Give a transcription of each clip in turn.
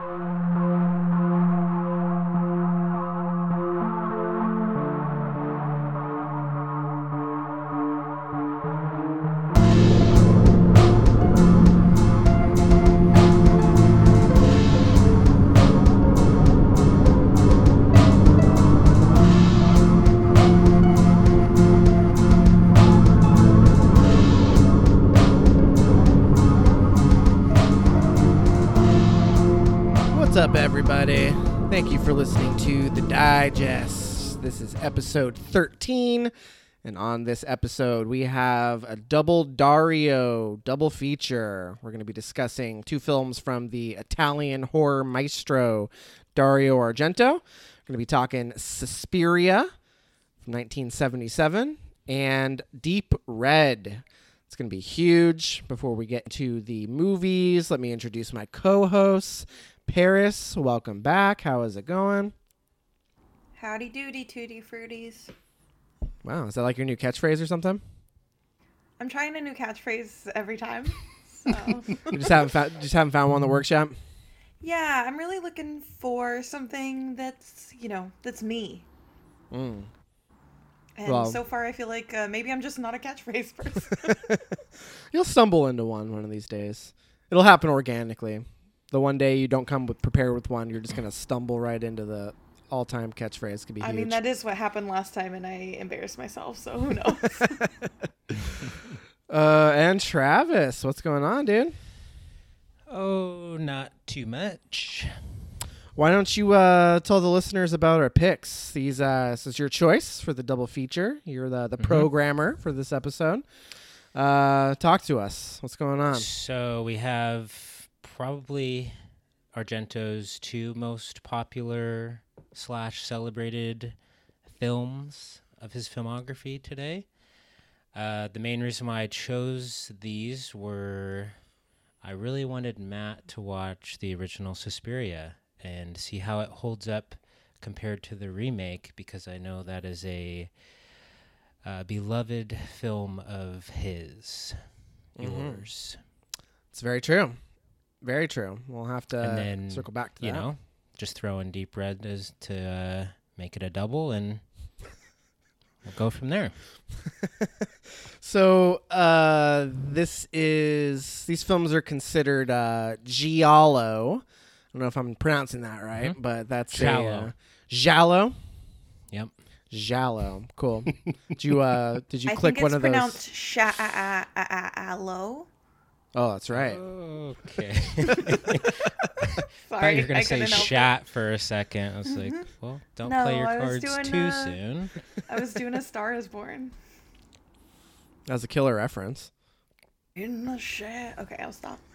What's for listening to The Digest. This is episode 13. And on this episode, we have a double Dario double feature. We're going to be discussing two films from the Italian horror maestro Dario Argento. We're going to be talking Suspiria from 1977 and Deep Red. It's going to be huge. Before we get to the movies, let me introduce my co hosts. Paris, welcome back. How is it going? Howdy doody tooty fruities. Wow, is that like your new catchphrase or something? I'm trying a new catchphrase every time. So You just haven't found, just haven't found one that works yet. yeah, I'm really looking for something that's you know that's me. Mm. And Well- so far, I feel like uh, maybe I'm just not a catchphrase person. You'll stumble into one one of these days. It'll happen organically. The one day you don't come with prepared with one, you're just gonna stumble right into the all-time catchphrase. Could be I huge. mean, that is what happened last time, and I embarrassed myself. So who knows? uh, and Travis, what's going on, dude? Oh, not too much. Why don't you uh, tell the listeners about our picks? These uh, this is your choice for the double feature. You're the the programmer for this episode. Uh, talk to us. What's going on? So we have probably Argento's two most popular slash celebrated films of his filmography today. Uh, the main reason why I chose these were I really wanted Matt to watch the original Suspiria and see how it holds up compared to the remake because I know that is a uh, beloved film of his, Mhm. yours. It's very true. Very true. We'll have to And then, circle back to You that. know, just throw in deep red as to uh, make it a double, and we'll go from there. So uh, this is these films are considered uh, giallo. I don't know if I'm pronouncing that right, Mhm. but that's Giallo. a uh, giallo. Yep. Giallo. Cool. did you uh did you I click think one it's of those? pronounced sha-aloe. Oh, that's right. Okay. Sorry, you're gonna I say couldn't help it. shat for a second. I was like, well, don't play your I was cards doing, too uh, soon. I was doing a Star Is Born. That's a killer reference. In the shit. Okay, I'll stop.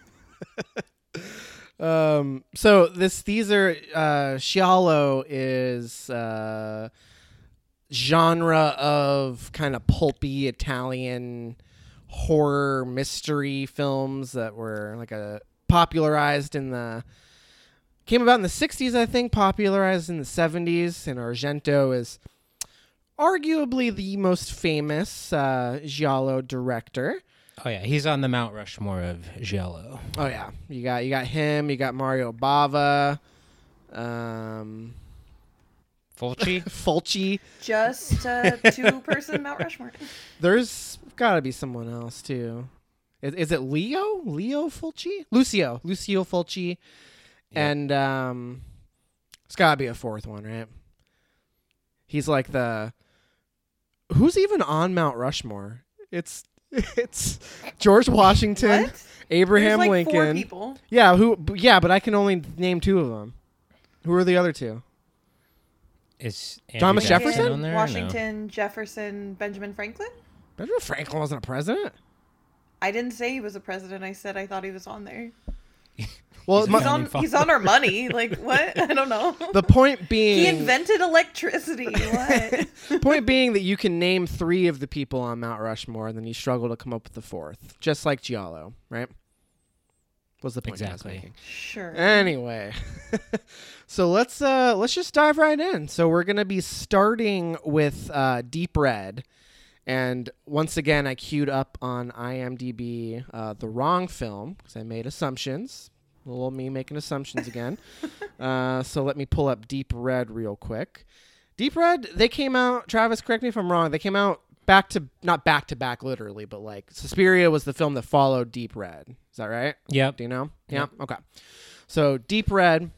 Um, so this these are uh Giallo is uh genre of kind of pulpy Italian horror mystery films that were like a popularized in the came about in the 60s I think popularized in the 70s and Argento is arguably the most famous uh Giallo director. Oh yeah, he's on the Mount Rushmore of Giallo. Oh yeah, you got you got him. You got Mario Bava, um, Fulci. Fulci. Just a two-person Mount Rushmore. There's got to be someone else too. Is, is it Leo? Leo Fulci? Lucio. Lucio Fulci. And um, it's got to be a fourth one, right? He's like the. Who's even on Mount Rushmore? It's it's George Washington, What? Abraham There's like four Lincoln. people. Yeah, who? Yeah, but I can only name two of them. Who are the other two? Is Thomas Andrew Jackson Jefferson? on there? or no? Washington, Jefferson, Benjamin Franklin. Benjamin Franklin wasn't a president. I didn't say he was a president. I said I thought he was on there. Well, He's my- on. He's on our money. Like what? I don't know. the point being, he invented electricity. What? The point being that you can name three of the people on Mount Rushmore, and then you struggle to come up with the fourth, just like Giallo, right? Was the point I was Exactly. making. sure. Anyway, so let's uh let's just dive right in. So we're gonna be starting with uh, Deep Red, and once again I queued up on IMDb uh, the wrong film because I made assumptions Little me making assumptions again. uh, so let me pull up Deep Red real quick. Deep Red, they came out. Travis, correct me if I'm wrong. They came out back to not back to back literally, but like Suspiria was the film that followed Deep Red. Is that right? Yep. Do you know? Yep. Yeah. Okay. So Deep Red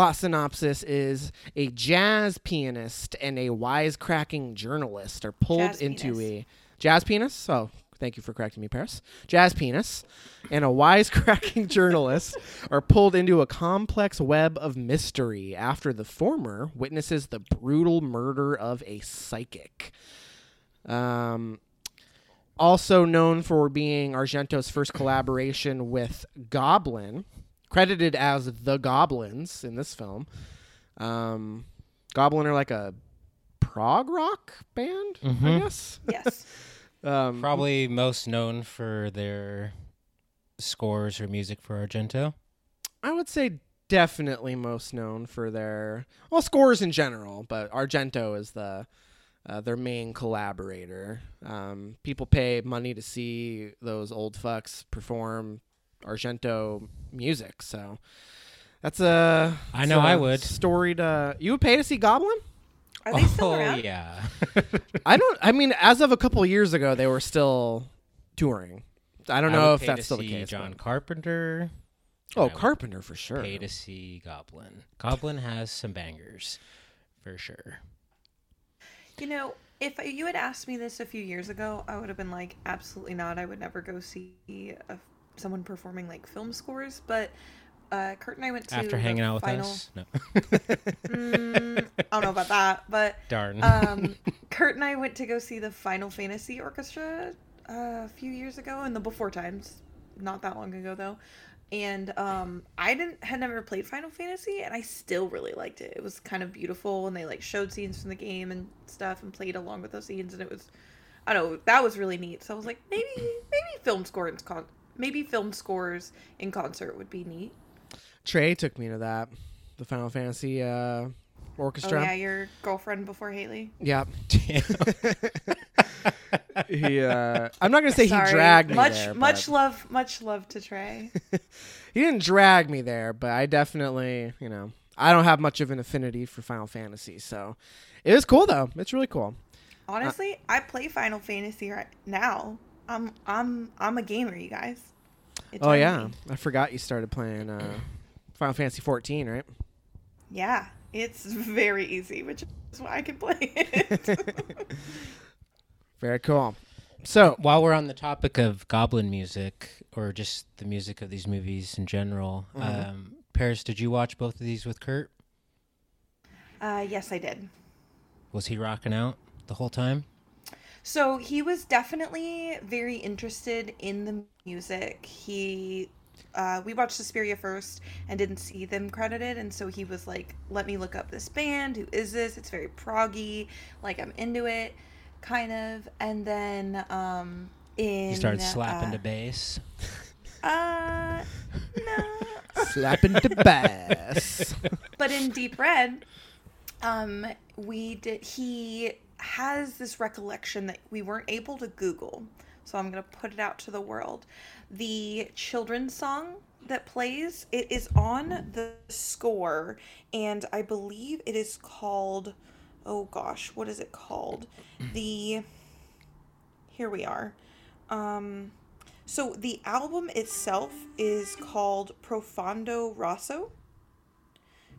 plot synopsis is a jazz pianist and a wisecracking journalist are pulled Jazz into penis. a jazz pianist. Oh, thank you for correcting me, Paris. Jazz penis and a wisecracking journalist are pulled into a complex web of mystery after the former witnesses the brutal murder of a psychic. Um, also known for being Argento's first collaboration with Goblin, credited as the Goblins in this film. Um, Goblin are like a prog rock band, I Mhm. guess. Yes. Um, Probably most known for their scores or music for Argento. I would say definitely most known for their well scores in general, but Argento is the uh, their main collaborator. Um, people pay money to see those old fucks perform Argento music, so that's a I know it's I a would. story to you would pay to see Goblin. Are they still oh around? yeah. I don't. I mean, as of a couple years ago, they were still touring. I don't I know would if pay that's to still the case. John but- Carpenter. Oh, I would Carpenter for sure. Pay to see Goblin. Goblin has some bangers, for sure. You know, if you had asked me this a few years ago, I would have been like, absolutely not. I would never go see a, someone performing like film scores. But uh, Kurt and I went to After hanging out with final. us, no. Mm, I don't know about that, but Darn. um, Kurt and I went to go see the Final Fantasy Orchestra uh, a few years ago in the before times, not that long ago though. And um, I didn't had never played Final Fantasy, and I still really liked it. It was kind of beautiful, and they like showed scenes from the game and stuff, and played along with those scenes, and it was, I don't know, that was really neat. So I was like, maybe maybe film score in con- maybe film scores in concert would be neat. Trey took me to that, the Final Fantasy uh, Oh orchestra. yeah, your girlfriend before Haley. yeah. he. Uh, I'm not gonna say Sorry. he dragged me much there. much but- love much love to Trey. he didn't drag me there, but I definitely, you know, I don't have much of an affinity for Final Fantasy, so it was cool though. It's really cool. Honestly, I play Final Fantasy right now. I'm I'm I'm a gamer, you guys. It's oh yeah, me. I forgot you started playing uh, Final Fantasy 14, right? Yeah, it's very easy, which is why I can play it. Very cool. So While we're on the topic of Goblin music, or just the music of these movies in general, Mhm. um, Paris, did you watch both of these with Kurt? uh, yes, I did. Was he rocking out the whole time? So he was definitely very interested in the music. He, uh, we watched Suspiria first and didn't see them credited, and so he was like, "Let me look up this band. Who is this? It's very proggy. Like I'm into it, kind of." And then um, in He started slapping uh, the bass. Uh, no. slapping the bass. but in Deep Red, um, we did. He has this recollection that we weren't able to Google, so I'm gonna put it out to the world. The children's song that plays it is on the score, and I believe it is called. Oh gosh, what is it called? The. Here we are. Um, so the album itself is called Profondo Rosso.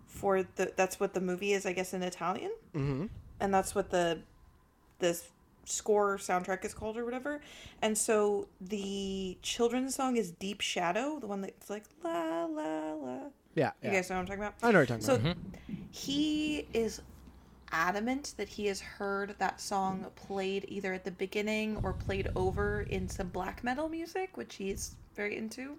For the that's what the movie is, I guess, in Italian, hmm and that's what the this score soundtrack is called or whatever. And so the children's song is Deep Shadow, the one that's like la la la. Yeah, You yeah. guys know what I'm talking about? I know what you're talking So about. Mm-hmm. he is adamant that he has heard that song played either at the beginning or played over in some black metal music, which he's very into.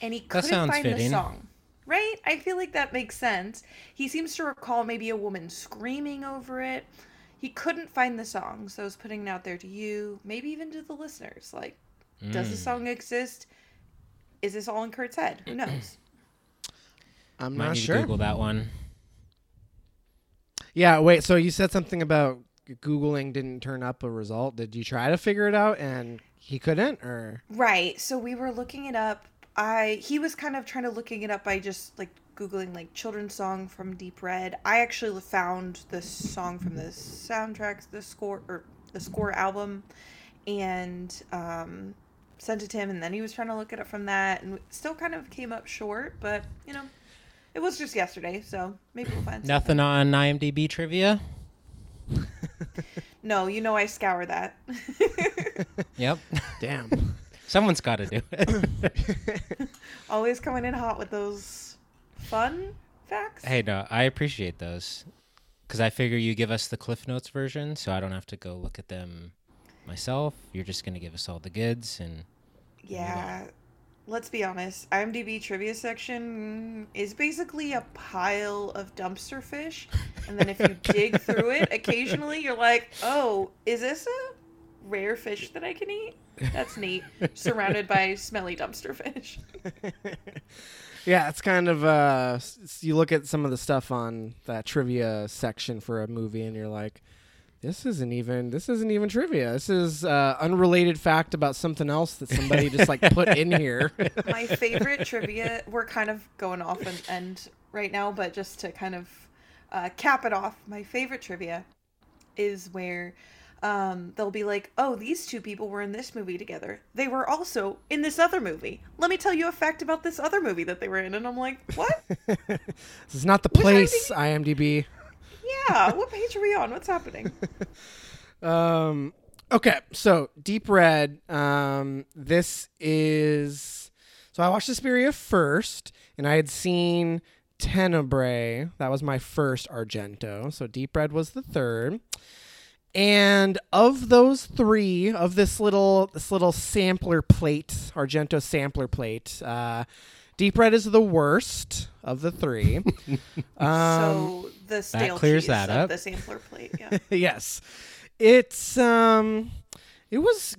And he couldn't find the song. Right? I feel like that makes sense. He seems to recall maybe a woman screaming over it. He couldn't find the song, so I was putting it out there to you, maybe even to the listeners. Like, does the Mm. song exist? Is this all in Kurt's head? Who knows? I'm Might not need sure. to Google that one. Yeah, wait. So you said something about googling didn't turn up a result. Did you try to figure it out and he couldn't, or Right. So we were looking it up. I he was kind of trying to looking it up by just like googling like children's song from Deep Red. I actually found this song from the soundtracks, the score or the score album, and um, sent it to him. And then he was trying to look at it up from that, and still kind of came up short. But you know, it was just yesterday, so maybe we'll find Nothing on IMDb trivia. No, you know I scour that. Yep. Damn. Someone's got to do it. Always coming in hot with those fun facts. hey, no, I appreciate those because I figure you give us the Cliff Notes version, so I don't have to go look at them myself. You're just gonna give us all the goods, and Yeah. Let's be honest. IMDb trivia section is basically a pile of dumpster fish. And then if you dig through it, occasionally you're like, oh, is this a rare fish that I can eat? That's neat. Surrounded by smelly dumpster fish. Yeah, it's kind of uh you look at some of the stuff on that trivia section for a movie and you're like this isn't even this isn't even trivia. This is uh unrelated fact about something else that somebody just like put in here. My favorite trivia, we're kind of going off and end right now, but just to kind of uh, cap it off, my favorite trivia is where um, they'll be like, oh, these two people were in this movie together. They were also in this other movie. Let me tell you a fact about this other movie that they were in. And I'm like, what? this is not the Which place, IMDb. yeah, what page are we on? What's happening? Um okay, so Deep Red um this is so I watched Suspiria first and I had seen Tenebrae. That was my first Argento. So Deep Red was the third. And of those three, of this little this little sampler plate, Argento sampler plate, uh, Deep Red is the worst of the three. um, so the stale clears cheese that of up. the sampler plate. Yeah. yes, it's um, it was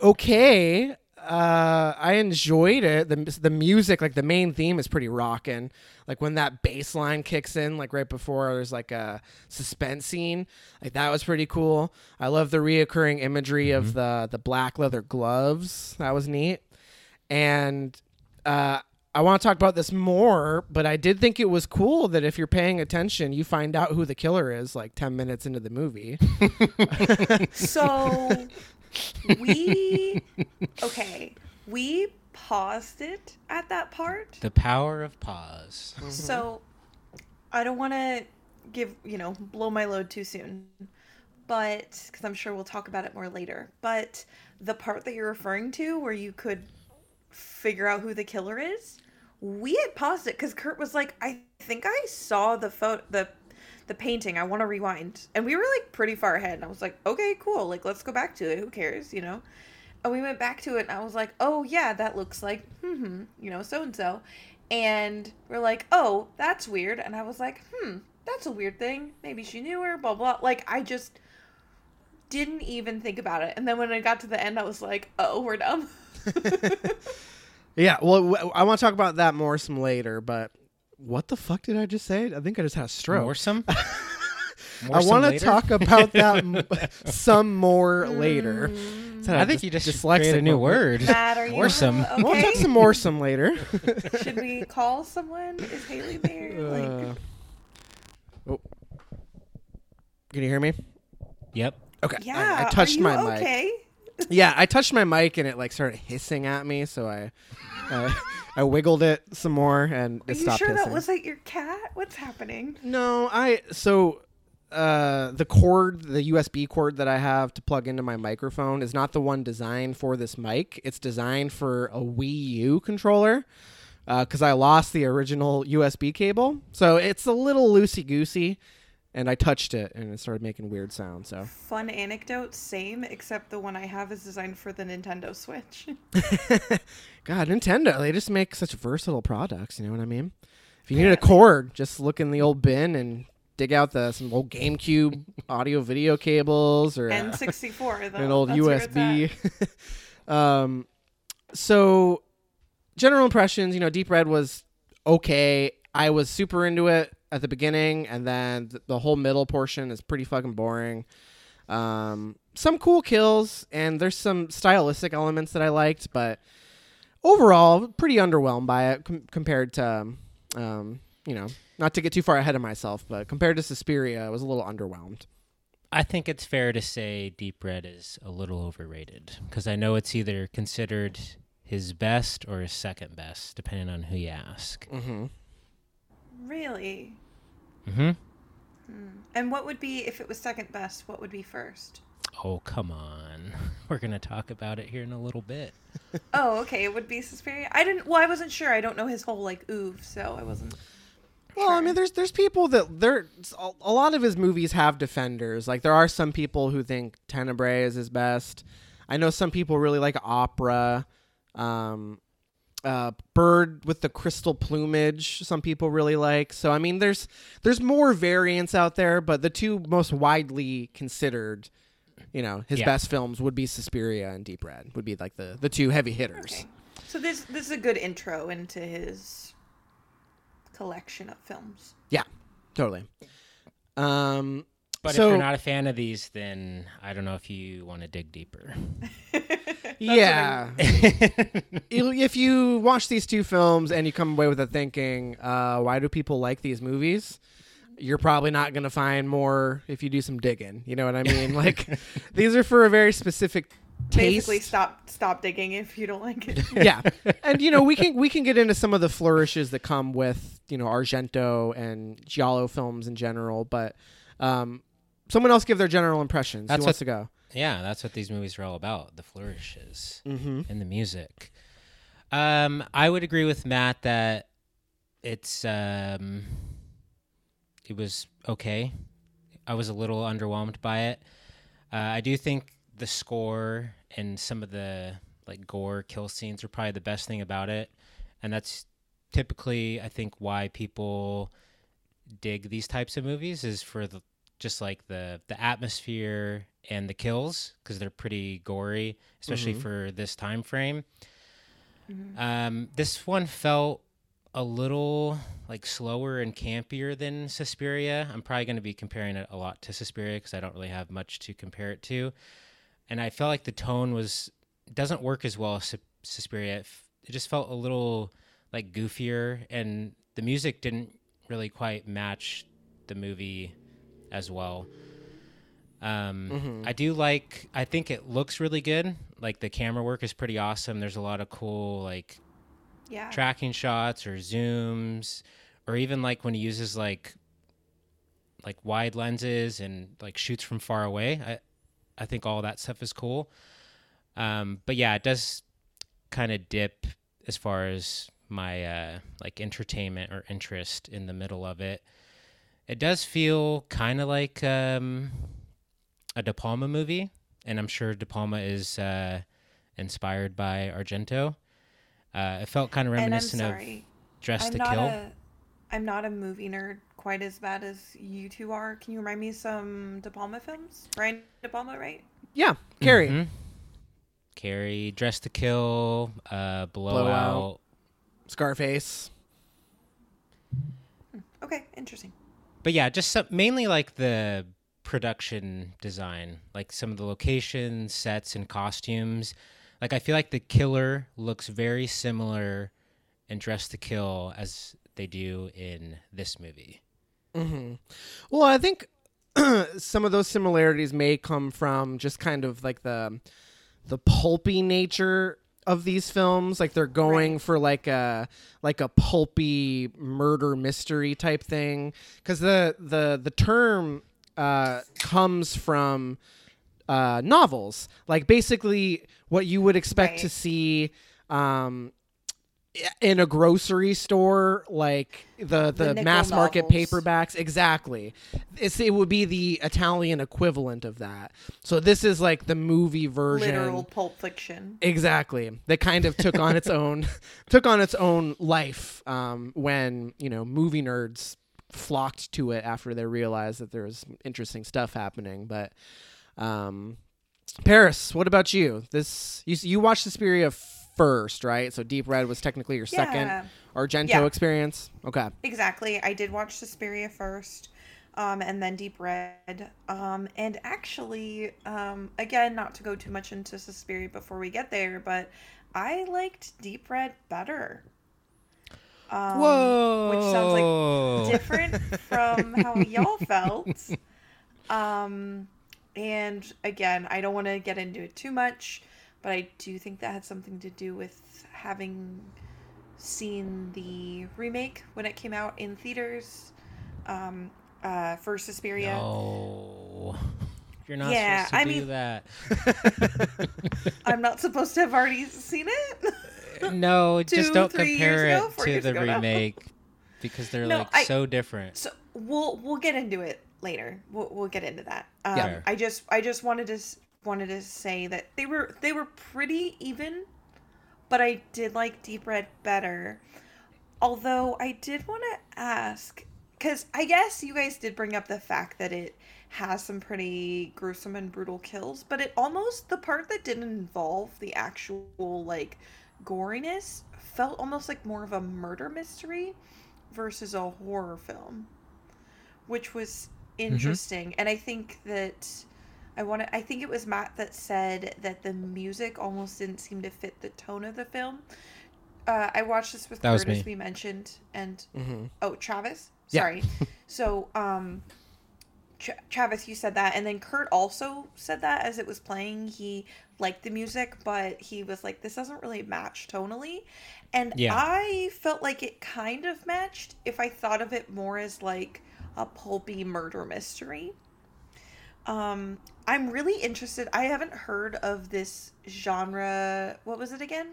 okay. Uh, I enjoyed it. the The music, like the main theme, is pretty rocking. Like when that bass line kicks in, like right before there's like a suspense scene, like that was pretty cool. I love the reoccurring imagery of the the black leather gloves. That was neat. And uh, I want to talk about this more, but I did think it was cool that if you're paying attention, you find out who the killer is like 10 minutes into the movie. So we okay, we paused it at that part. the power of pause. So I don't want to give, you know, blow my load too soon. But cuz I'm sure we'll talk about it more later. But the part that you're referring to where you could figure out who the killer is, we had paused it cuz Kurt was like, "I think I saw the photo the the painting. I want to rewind." And we were like pretty far ahead. And I was like, "Okay, cool. Like let's go back to it. Who cares, you know?" And we went back to it and I was like, "Oh yeah, that looks like hmm, you know, so and so." And we're like, "Oh, that's weird." And I was like, "Hmm, that's a weird thing. Maybe she knew her, blah blah." Like I just didn't even think about it. And then when I got to the end, I was like, "Oh, we're dumb." Yeah, well, I want to talk about that more some later, but what the fuck did I just say? I think I just had a stroke. Morsome? I want to talk about that m- some more later. It's I a think dys- you just dyslexic created a new word. Matt, are you Morsome. okay? We'll talk some more some later. Should we call someone? Is Haley there? Like, Uh, oh. Can you hear me? Yep. Okay. I- yeah. I, touched are you my mic. okay? Yeah, I touched my mic and it like started hissing at me, so I uh, I wiggled it some more and Are it you stopped sure hissing. that wasn't your cat? What's happening? No, I so uh the cord, the USB cord that I have to plug into my microphone is not the one designed for this mic. It's designed for a Wii U controller. Because I lost the original USB cable, so it's a little loosey goosey, and I touched it and it started making weird sounds. So Fun anecdote, same, except the one I have is designed for the Nintendo Switch. God, Nintendo, they just make such versatile products, you know what I mean? If you need a cord, just look in the old bin and dig out the some old GameCube audio video cables or uh, N64, though. an old That's USB. um so general impressions, you know, Deep Red was okay. I was super into it at the beginning and then th- the whole middle portion is pretty fucking boring. Um some cool kills and there's some stylistic elements that I liked, but overall pretty underwhelmed by it com- compared to, um, you know, not to get too far ahead of myself, but compared to Suspiria, I was a little underwhelmed. I think it's fair to say Deep Red is a little overrated because I know it's either considered his best or his second best, depending on who you ask. Mm-hmm. Really? Mm-hmm. And what would be if it was second best? What would be first? Oh, come on. We're going to talk about it here in a little bit. Oh, okay. It would be Suspiria. I didn't. Well, I wasn't sure. I don't know his whole like oeuvre, so I wasn't. Well, I mean, there's there's people that there a a lot of his movies have defenders. Like there are some people who think Tenebrae is his best. I know some people really like Opera. Um, uh, Bird with the crystal plumage. Some people really like. So I mean, there's there's more variants out there, but the two most widely considered, you know, his Yeah. best films would be Suspiria and Deep Red. Would be like the the two heavy hitters. Okay. So this this is a good intro into his collection of films. Yeah, totally. Um, But So- if you're not a fan of these, then I don't know if you want to dig deeper. yeah. If- if you watch these two films and you come away with it thinking, uh, why do people like these movies? You're probably not going to find more if you do some digging. You know what I mean? Like, these are for a very specific taste. Basically, stop stop digging if you don't like it. yeah, and you know we can we can get into some of the flourishes that come with you know Argento and Giallo films in general, but um, someone else give their general impressions. That's Who what- wants to go? yeah, that's what these movies are all about the flourishes Mm-hmm. and the music. Um, I would agree with Matt that it's um, it was okay. I was a little underwhelmed by it. Uh, I do think the score and some of the like gore kill scenes are probably the best thing about it, and that's typically I think why people dig these types of movies is for the just like the the atmosphere and the kills because they're pretty gory, especially Mhm. for this time frame. Mhm. Um, this one felt a little like slower and campier than Suspiria. I'm probably going to be comparing it a lot to Suspiria because I don't really have much to compare it to. And I felt like the tone was doesn't work as well as Sus- Suspiria. It, it just felt a little like goofier, and the music didn't really quite match the movie as well. Um, Mhm. I do like. I think it looks really good. Like the camera work is pretty awesome. There's a lot of cool like Yeah. tracking shots or zooms, or even like when he uses like like wide lenses and like shoots from far away. I I think all that stuff is cool. Um, but yeah, it does kind of dip as far as my uh, like entertainment or interest in the middle of it. It does feel kind of like um, a De Palma movie, and I'm sure De Palma is uh, inspired by Argento. Uh, it felt kind of reminiscent of sorry. Dress I'm to not Kill. a I'm not a movie nerd quite as bad as you two are. Can you remind me some De Palma films? Brian De Palma, right? Yeah, Carrie. Mhm. Carrie, Dress to Kill, uh, Blowout. Blowout. Scarface. Okay, interesting. But yeah, just some, mainly like the production design, like some of the locations, sets, and costumes. Like I feel like the killer looks very similar in Dress to Kill as they do in this movie. Mm-hmm. Well, I think some of those similarities may come from just kind of like the the pulpy nature of these films. Like they're going Right. for like a like a pulpy murder mystery type thing. Because the the the term uh, comes from uh, novels. Like basically what you would expect to see. Um, in a grocery store like the the, nickel mass market novels. paperbacks. Exactly. It's it would be the italian equivalent of that. So this is like the movie version. Literal Pulp Fiction. exactly. That kind of took on its own took on its own life um, when you know movie nerds flocked to it after they realized that there was interesting stuff happening. But um paris what about you? This you you watched Suspiria first right so deep red was technically your second argento Yeah. experience okay exactly. I did watch Suspiria first, um, and then Deep Red. Um, and actually, um, again, not to go too much into Suspiria before we get there, but I liked Deep Red better. Um, Whoa! Which sounds like different from how y'all felt. Um, and again, I don't want to get into it too much, but I do think that had something to do with having seen the remake when it came out in theaters um, uh, for Suspiria. No. You're not Yeah, supposed to I do mean- that. I'm not supposed to have already seen it. no, Two, just don't compare ago? it to the now. remake because they're No, like I- so different. So we'll we'll get into it later. We'll, we'll get into that. Um, Yeah. I just I just wanted to wanted to say that they were they were pretty even, but I did like Deep Red better. Although I did want to ask because I guess you guys did bring up the fact that it has some pretty gruesome and brutal kills, but it almost the part that didn't involve the actual like goriness felt almost like more of a murder mystery versus a horror film, which was mm-hmm. interesting. And I think that I want to. I think it was Matt that said that the music almost didn't seem to fit the tone of the film. Uh, I watched this with That was Kurt, as me. we mentioned, and Mm-hmm. oh, Travis. Yeah. Sorry. so, um, Tra- Travis, you said that, and then Kurt also said that as it was playing. He liked the music, but he was like, "This doesn't really match tonally," and Yeah. I felt like it kind of matched if I thought of it more as like a pulpy murder mystery. Um, I'm really interested. I haven't heard of this genre. What was it again?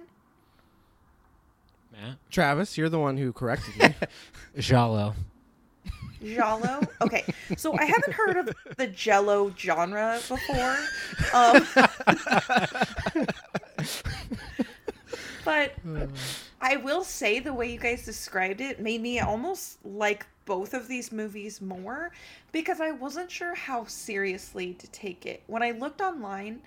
Matt? Travis, you're the one who corrected me. Jalo. Giallo. Okay, so I haven't heard of the Jello genre before, um, but I will say the way you guys described it made me almost like both of these movies more because I wasn't sure how seriously to take it. When I looked online,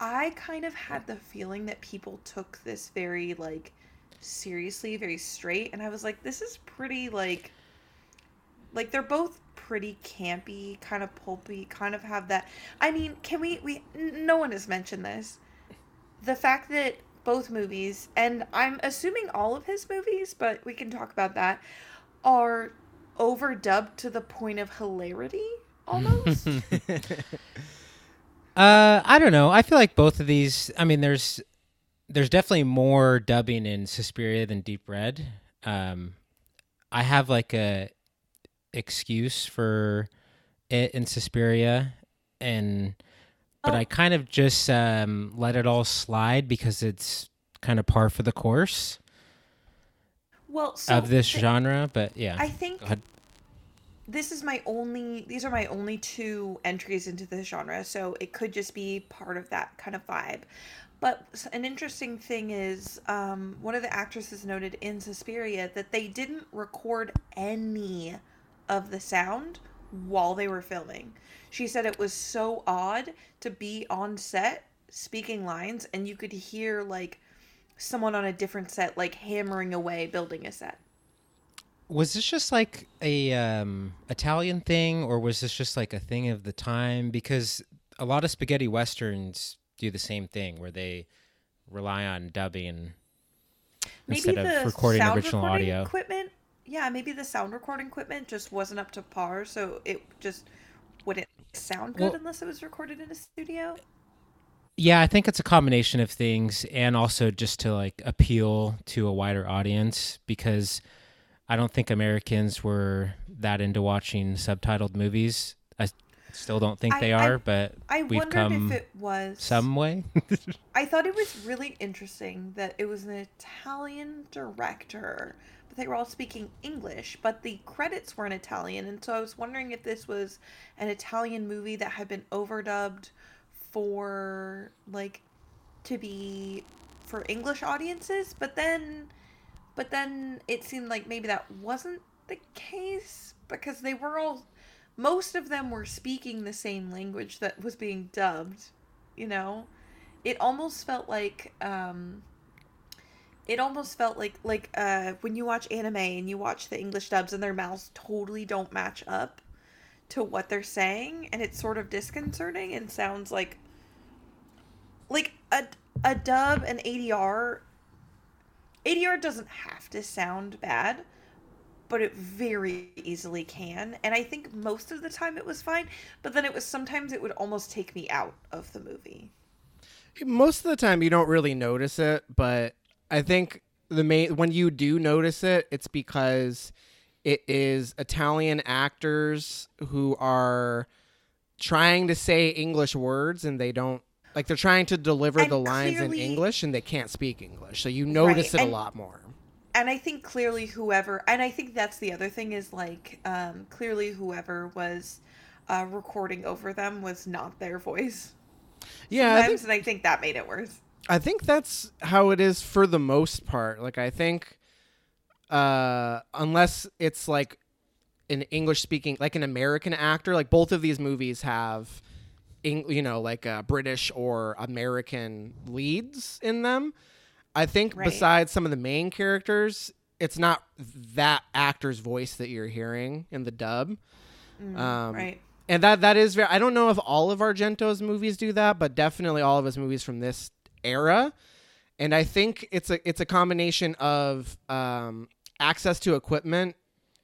I kind of had the feeling that people took this very like seriously, very straight, and I was like, this is pretty like like they're both pretty campy, kind of pulpy, kind of have that. I mean, can we we no one has mentioned this. The fact that both movies and I'm assuming all of his movies, but we can talk about that are overdubbed to the point of hilarity almost. Uh, I don't know. I feel like both of these. I mean, there's there's definitely more dubbing in Suspiria than Deep Red. Um, I have like a excuse for it in Suspiria, and but Oh. I kind of just um, let it all slide because it's kind of par for the course well, so of this the- genre. But yeah, I think this is my only these are my only two entries into the genre so it could just be part of that kind of vibe but an interesting thing is um, one of the actresses noted in Suspiria that they didn't record any of the sound while they were filming. She said it was so odd to be on set speaking lines and you could hear like someone on a different set like hammering away building a set. Was this just like a um, Italian thing, or was this just like a thing of the time? Because a lot of spaghetti westerns do the same thing, where they rely on dubbing instead of recording sound original recording audio. equipment. Yeah, maybe the sound recording equipment just wasn't up to par, so it just wouldn't sound good Well- unless it was recorded in a studio. Yeah, I think it's a combination of things, and also just to like appeal to a wider audience because I don't think Americans were that into watching subtitled movies. I still don't think I- they I- are, but I we've wondered come if it was some way. I thought it was really interesting that it was an Italian director, but they were all speaking English, but the credits were in Italian, and so I was wondering if this was an Italian movie that had been overdubbed for like to be for English audiences, but then but then it seemed like maybe that wasn't the case because they were all most of them were speaking the same language that was being dubbed, you know? it almost felt like um it almost felt like like uh when you watch anime and you watch the english dubs and their mouths totally don't match up to what they're saying and it's sort of disconcerting and sounds like like a a dub and ADR ADR doesn't have to sound bad, but it very easily can. And I think most of the time it was fine, but then it was sometimes it would almost take me out of the movie. Most of the time you don't really notice it, but I think the main when you do notice it, it's because it is Italian actors who are trying to say English words and they don't like they're trying to deliver And the lines clearly- in English and they can't speak English. So you notice Right, it and- a lot more. and I think clearly whoever, and I think that's the other thing is like, um, clearly whoever was uh, recording over them was not their voice. Yeah, I think, and I think that made it worse. I think that's how it is for the most part. Like I think uh unless it's like an English speaking like an American actor, like both of these movies have Eng- you know, like uh, British or American leads in them. I think Right. besides some of the main characters, it's not that actor's voice that you're hearing in the dub. Um, Mm, right. and that that is very. I don't know if all of Argento's movies do that, but definitely all of his movies from this era. And I think it's a it's a combination of um, access to equipment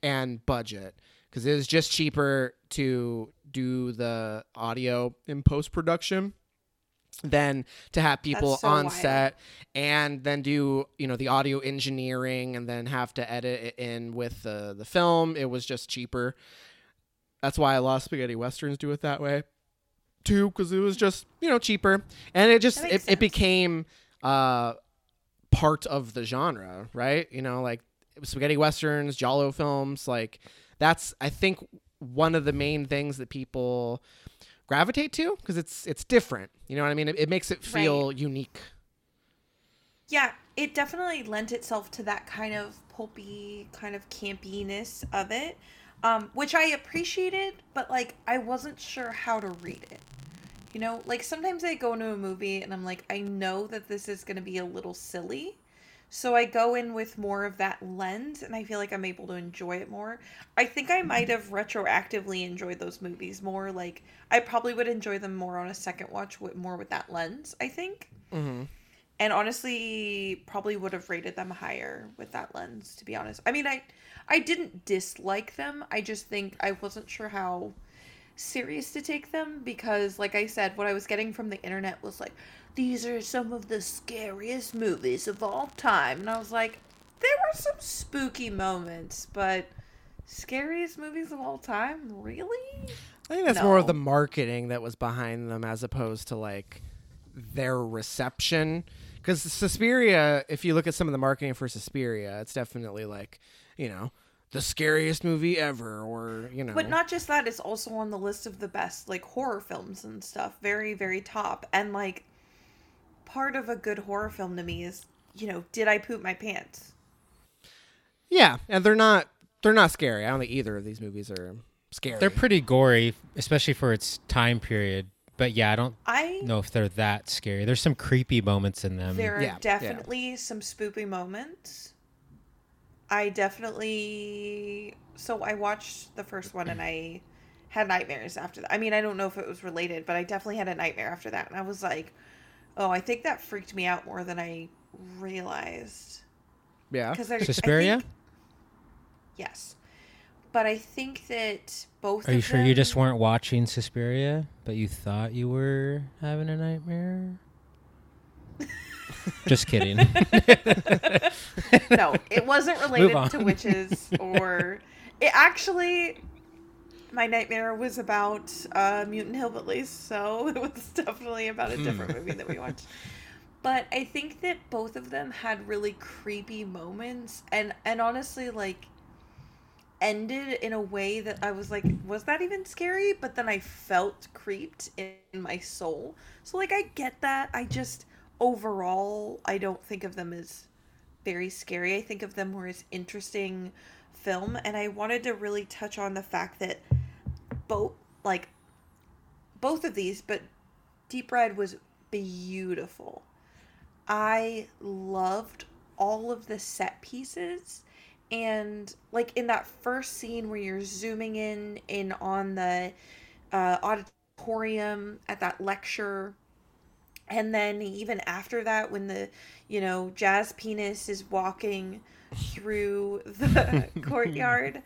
and budget because it is just cheaper to do the audio in post production than to have people so on wild. set and then do you know the audio engineering and then have to edit it in with the the film. It was just cheaper. That's why a lot of spaghetti westerns do it that way too because it was just you know cheaper. And it just it, it became uh part of the genre right? You know like spaghetti westerns giallo films like that's i think one of the main things that people gravitate to because it's it's different you know what i mean it, it makes it feel unique Yeah, it definitely lent itself to that kind of pulpy, kind of campiness of it, um, which I appreciated, but like I wasn't sure how to read it. You know, like sometimes I go into a movie and I'm like, I know that this is going to be a little silly. So I go in with more of that lens and I feel like I'm able to enjoy it more. I think I might have retroactively enjoyed those movies more. Like, I probably would enjoy them more on a second watch with more with that lens, I think mm-hmm. and honestly probably would have rated them higher with that lens to be honest i mean i i didn't dislike them i just think i wasn't sure how serious to take them because like i said what i was getting from the internet was like these are some of the scariest movies of all time. And i was like there were some spooky moments but scariest movies of all time? Really? I think that's more of the marketing that was behind them as opposed to like their reception. Because Suspiria, if you look at some of the marketing for Suspiria, it's definitely like, you know, the scariest movie ever, or you know, But not just that, it's also on the list of the best like horror films and stuff. Very, very top. And like part of a good horror film to me is, you know, did I poop my pants? yeah, and they're not they're not scary. I don't think either of these movies are scary. They're pretty gory, especially for its time period. But yeah, I don't I know if they're that scary. There's some creepy moments in them. there are yeah, yeah. definitely some spoopy moments. I definitely so I watched the first one and I had nightmares after that. I mean, I don't know if it was related, but I definitely had a nightmare after that. And I was like, "Oh, I think that freaked me out more than I realized." yeah. Because I, Suspiria? I think- yes, but I think that both. Are you of sure you just weren't watching Suspiria, but you thought you were having a nightmare? just kidding. No, it wasn't related to witches or. It actually, my nightmare was about uh, mutant hillbillies, so it was definitely about a different movie that we watched. But I think that both of them had really creepy moments, and and honestly, like ended in a way that I was like, was that even scary? But then I felt creeped in my soul. So like I get that. I just overall I don't think of them as very scary. I think of them more as interesting film and I wanted to really touch on the fact that both like both of these but Deep Red was beautiful. I loved all of the set pieces and like in that first scene where you're zooming in in on the uh, auditorium at that lecture and then even after that when the you know jazz penis is walking through the courtyard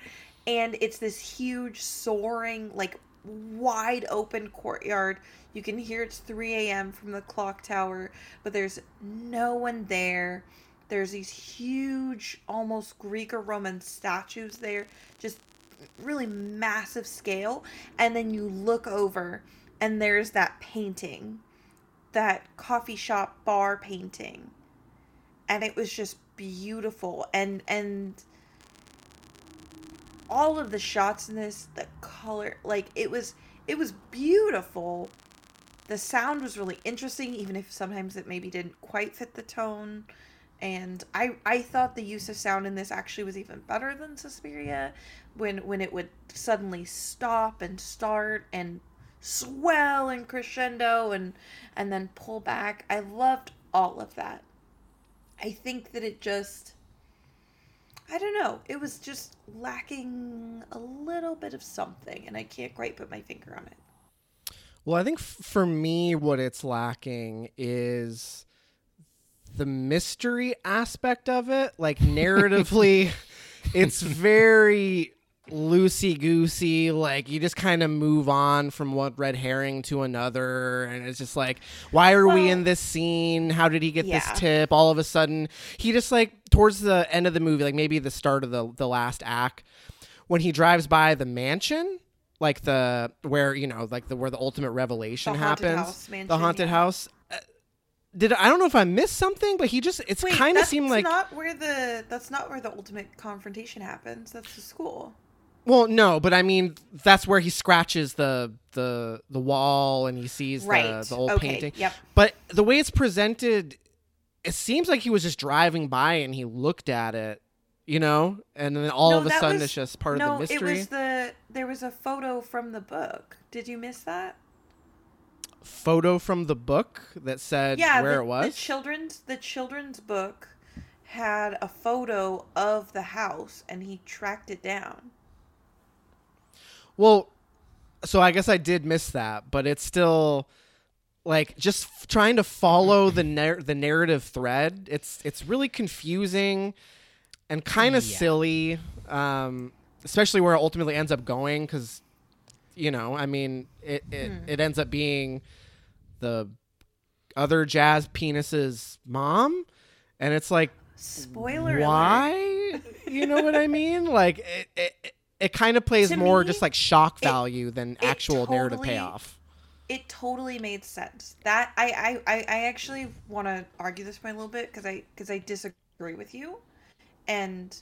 and it's this huge soaring like wide open courtyard. You can hear it's 3 a.m from the clock tower but there's no one there. There's these huge almost greek or roman statues there just really massive scale and then you look over and there's that painting that coffee shop bar painting. And it was just beautiful and and all of the shots in this the color like it was it was beautiful the sound was really interesting even if sometimes it maybe didn't quite fit the tone and i i thought the use of sound in this actually was even better than suspiria when when it would suddenly stop and start and swell and crescendo and and then pull back. I loved all of that. I think that it just I don't know. It was just lacking a little bit of something and I can't quite put my finger on it. Well, I think f- for me what it's lacking is the mystery aspect of it. Like narratively it's very loosey goosey. Like you just kind of move on from one red herring to another, and it's just like, why are we in this scene? How did he get yeah. this tip? All of a sudden, he just like towards the end of the movie, like maybe the start of the the last act, when he drives by the mansion. Like the where you know like the where the ultimate revelation The happens, house the haunted yeah. house. Uh, Did I don't know if I missed something, but he just it's kind of seemed like not where the that's not where the ultimate confrontation happens. That's the school. Well, no, but I mean that's where he scratches the the the wall and he sees Right. the, the old okay. painting. Yep. But the way it's presented, it seems like he was just driving by and he looked at it, you know, and then all No, of a sudden was- it's just part no, of the mystery. it was the there was a photo from the book. Did you miss that? Photo from the book that said yeah, where the, it was. The children's the children's book had a photo of the house and he tracked it down. Well, so I guess I did miss that, but it's still like just f- trying to follow the nar- the narrative thread. It's it's really confusing and kind of Yeah. silly, um, especially where it ultimately ends up going. Because you know, I mean, it it, it ends up being the other jazz penis's mom, and it's like Spoiler alert. why you know what i mean like it it, it kind of plays more me, just like shock it- value than it actual narrative payoff It totally made sense. That I I, I, I actually want to argue this point a little bit because I because I disagree with you, and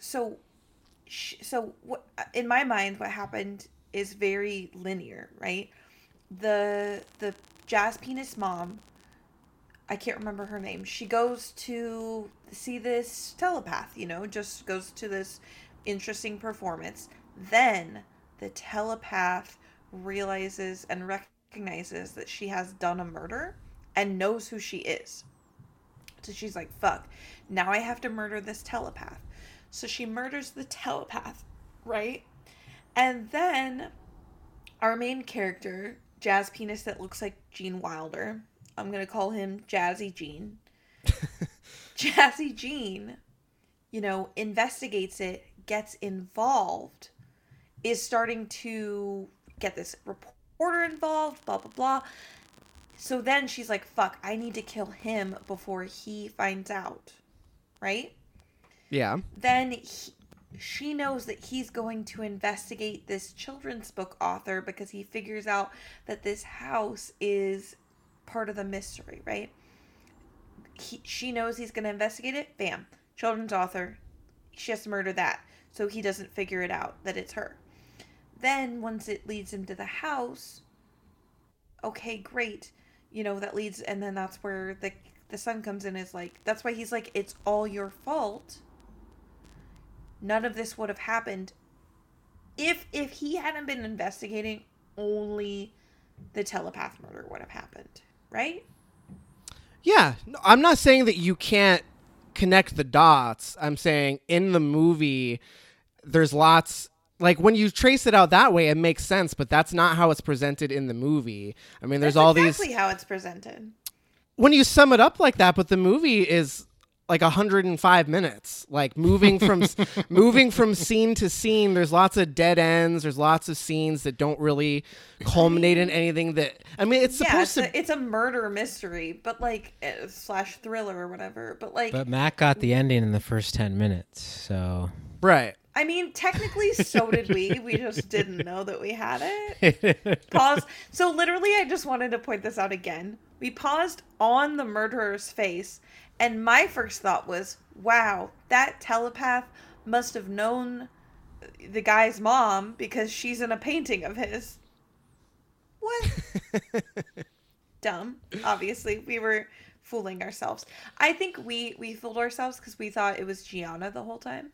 so so what in my mind what happened is very linear, right? The the jazz penis mom I can't remember her name. She goes to see this telepath, you know, just goes to this interesting performance. Then the telepath realizes and recognizes that she has done a murder and knows who she is. So she's like, fuck, now I have to murder this telepath. So she murders the telepath, right? And then our main character, Jazz Penis, that looks like Gene Wilder, I'm going to call him Jazzy Gene. Jazzy Gene, you know, investigates it, gets involved, is starting to get this reporter involved, blah, blah, blah. So then she's like, fuck, I need to kill him before he finds out. Right? yeah then he, she knows that he's going to investigate this children's book author because he figures out that this house is part of the mystery, right? He, she knows he's going to investigate it. Bam. Children's author. She has to murder that so he doesn't figure it out that it's her. Then once it leads him to the house, okay, great. You know, that leads and then that's where the the son comes in is like that's why he's like it's all your fault none of this would have happened if if he hadn't been investigating only the telepath murder would have happened right yeah No, i'm not saying that you can't connect the dots i'm saying in the movie there's lots like when you trace it out that way, it makes sense, but that's not how it's presented in the movie. I mean, there's That's all exactly these how it's presented. when you sum it up like that, but the movie is like 105 minutes like moving from moving from scene to scene there's lots of dead ends there's lots of scenes that don't really culminate in anything that i mean it's yeah, supposed it's to a, it's a murder mystery, but like uh, slash thriller or whatever. But like, But Matt got the ending in the first 10 minutes. So right I mean, technically, so did we. We just didn't know that we had it. Pause. So literally, I just wanted to point this out again. We paused on the murderer's face, and my first thought was, "Wow, that telepath must have known the guy's mom because she's in a painting of his." What? Dumb. Obviously, we were fooling ourselves. I think we we fooled ourselves because we thought it was Gianna the whole time,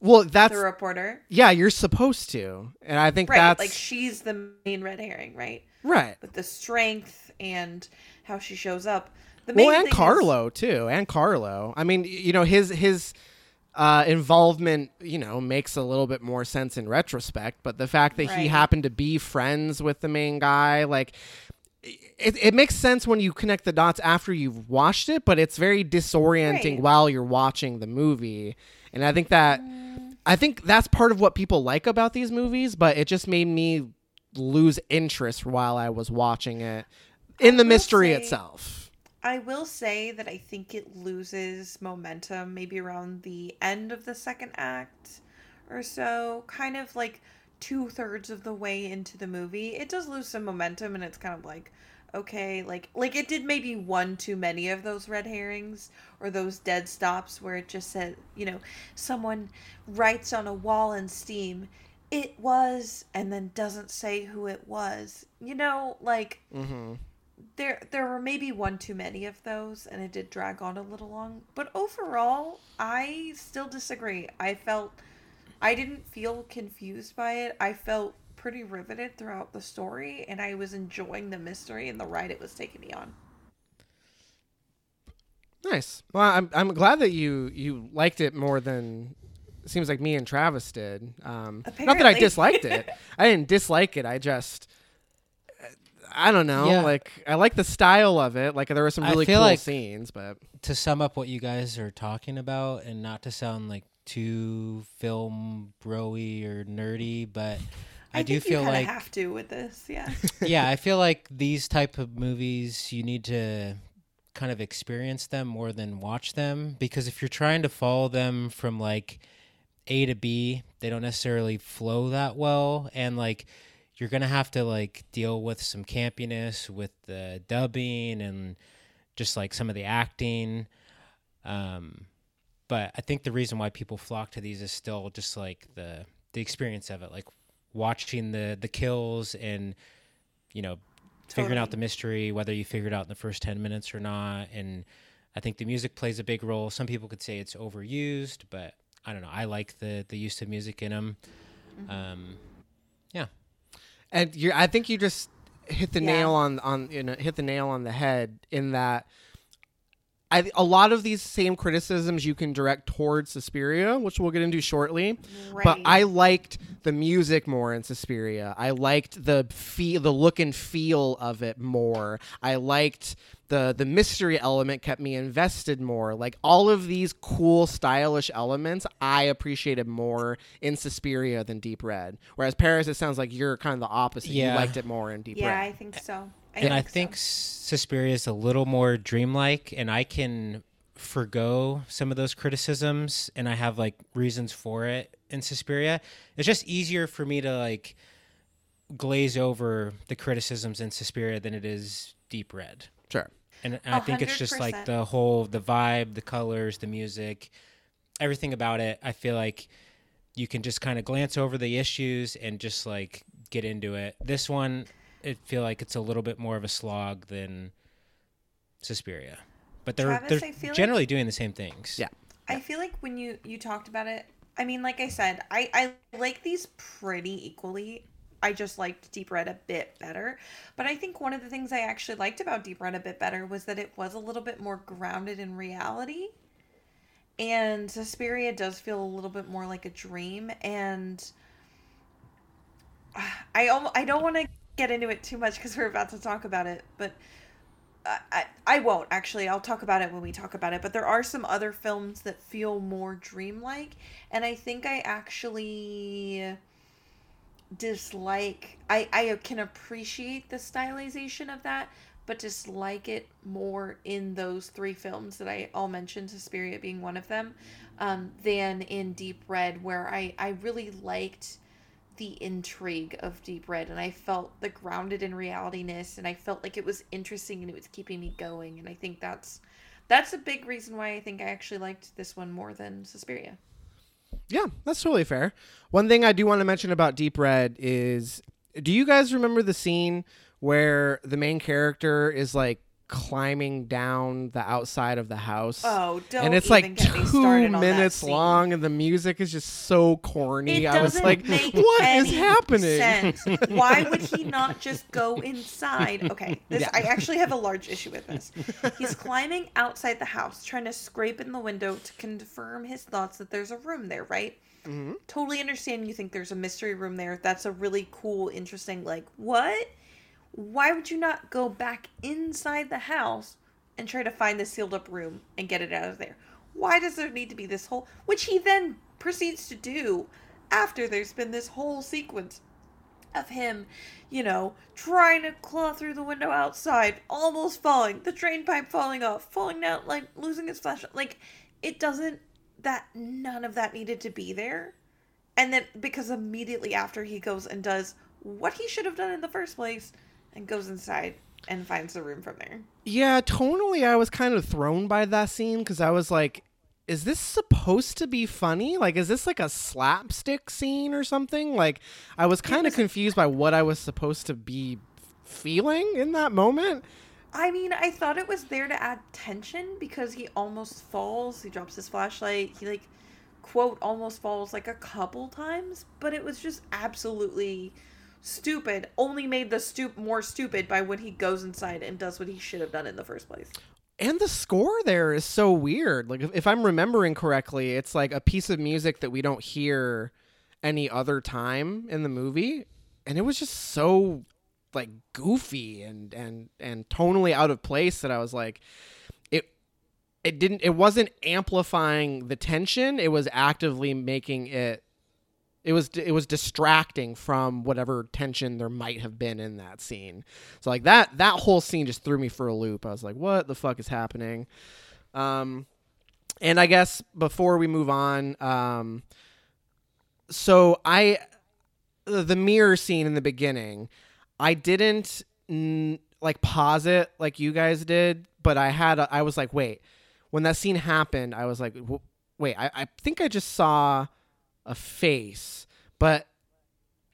well that's the reporter. yeah you're supposed to and i think Right, that's like she's the main red herring, right? right But the strength and how she shows up. The well and thing is- carlo too and carlo i mean you know his his uh, involvement, you know, makes a little bit more sense in retrospect. But the fact that he happened to be friends with the main guy, like, it, it makes sense when you connect the dots after you've watched it, but it's very disorienting Right. while you're watching the movie. And I think that I think that's part of what people like about these movies, but it just made me lose interest while I was watching it in the mystery say- itself. I will say that I think it loses momentum maybe around the end of the second act or so, kind of like two thirds of the way into the movie. It does lose some momentum, and it's kind of like, okay, like like it did maybe one too many of those red herrings or those dead stops where it just said, you know, someone writes on a wall in Steam. It was, and then doesn't say who it was. You know, like Mm-hmm. There there were maybe one too many of those and it did drag on a little long but overall i still disagree i felt i didn't feel confused by it i felt pretty riveted throughout the story and i was enjoying the mystery and the ride it was taking me on Nice. Well, I'm I'm glad that you you liked it more than it seems like me and Travis did. Um, not that I disliked it. I didn't dislike it. I just I don't know. Yeah. Like I like the style of it. Like there were some I really feel cool like- scenes, but to sum up what you guys are talking about and not to sound like too film broy or nerdy, but I, do think feel you like you have to with this yeah yeah, I feel like these type of movies you need to kind of experience them more than watch them because if you're trying to follow them from like A to B, they don't necessarily flow that well and like you're going to have to like deal with some campiness with the dubbing and just like some of the acting. Um but I think the reason why people flock to these is still just like the the experience of it like watching the the kills and you know figuring out the mystery whether you figured out in the first 10 minutes or not. And i think the music plays a big role. Some people could say it's overused but i don't know. I like the the use of music in them Mm-hmm. um yeah and I think you just hit the Yeah. nail on on you know hit the nail on the head in that I, a lot of these same criticisms you can direct towards Suspiria, which we'll get into shortly. But I liked the music more in Suspiria. I liked the feel, the look and feel of it more. I liked the the mystery element kept me invested more. Like all of these cool, stylish elements, I appreciated more in Suspiria than Deep Red. Whereas Paris, it sounds like you're kind of the opposite. You Yeah. liked it more in Deep yeah Red. Yeah, I think so I and i so. think suspiria is a little more dreamlike and i can forgo some of those criticisms and i have like reasons for it in suspiria it's just easier for me to like glaze over the criticisms in suspiria than it is deep red Sure. and, and I think it's just like the whole the vibe, the colors, the music, everything about it. I feel like you can just kind of glance over the issues and just like get into it. This one, I feel like it's a little bit more of a slog than Suspiria, but they're Travis, they're feel like- generally doing the same things. Yeah. I feel like when you you talked about it, I mean, like I said, I I like these pretty equally. I just liked Deep Red a bit better, but I think one of the things I actually liked about Deep Red a bit better was that it was a little bit more grounded in reality, and Suspiria does feel a little bit more like a dream and uh, I almost, I don't want to get into it too much because we're about to talk about it, but I, I, won't actually. I'll talk about it when we talk about it. But there are some other films that feel more dreamlike, and I think I actually dislike. I I can appreciate the stylization of that, but dislike it more in those three films that I all mentioned, Suspiria being one of them, um, than in Deep Red, where I I really liked the intrigue of Deep Red and I felt the grounded in realityness and I felt like it was interesting and it was keeping me going and I think that's that's a big reason why I think I actually liked this one more than Suspiria. Yeah, that's totally fair. One thing I do want to mention about Deep Red is do you guys remember the scene where the main character is like climbing down the outside of the house. Oh, don't and it's like get two started on that minutes long, and the music is just so corny. It I was like, make "What is happening?" Sense. Why would he not just go inside? Okay, this Yeah. I actually have a large issue with this. He's climbing outside the house, trying to scrape in the window to confirm his thoughts that there's a room there, right? Mhm. Totally understand you think there's a mystery room there. That's a really cool, interesting, like, what? Why would you not go back inside the house and try to find the sealed up room and get it out of there? Why does there need to be this whole, which he then proceeds to do after there's been this whole sequence of him, you know, trying to claw through the window outside, almost falling, the drain pipe falling off, falling down, like losing his flashlight. Like, it doesn't, that, none of that needed to be there. And then, because immediately after he goes and does what he should have done in the first place and goes inside and finds the room from there. Yeah, tonally, I was kind of thrown by that scene because I was like, is this supposed to be funny? Like, is this like a slapstick scene or something? Like, I was kind of confused by what I was supposed to be feeling in that moment. I mean, I thought it was there to add tension because he almost falls. He drops his flashlight. He like quote almost falls like a couple times, but it was just absolutely stupid. Only made the stoop more stupid by when he goes inside and does what he should have done in the first place. And the score there is so weird. Like, if, if I'm remembering correctly, it's like a piece of music that we don't hear any other time in the movie. And it was just so like goofy and and and tonally out of place that I was like it it didn't it wasn't amplifying the tension it was actively making it it was it was distracting from whatever tension there might have been in that scene. So like that that whole scene just threw me for a loop. I was like what the fuck is happening? Um and i guess before we move on um so i the mirror scene in the beginning i didn't mm, like pause it like you guys did but i had a, i was like wait when that scene happened i was like wait I, I think i just saw a face but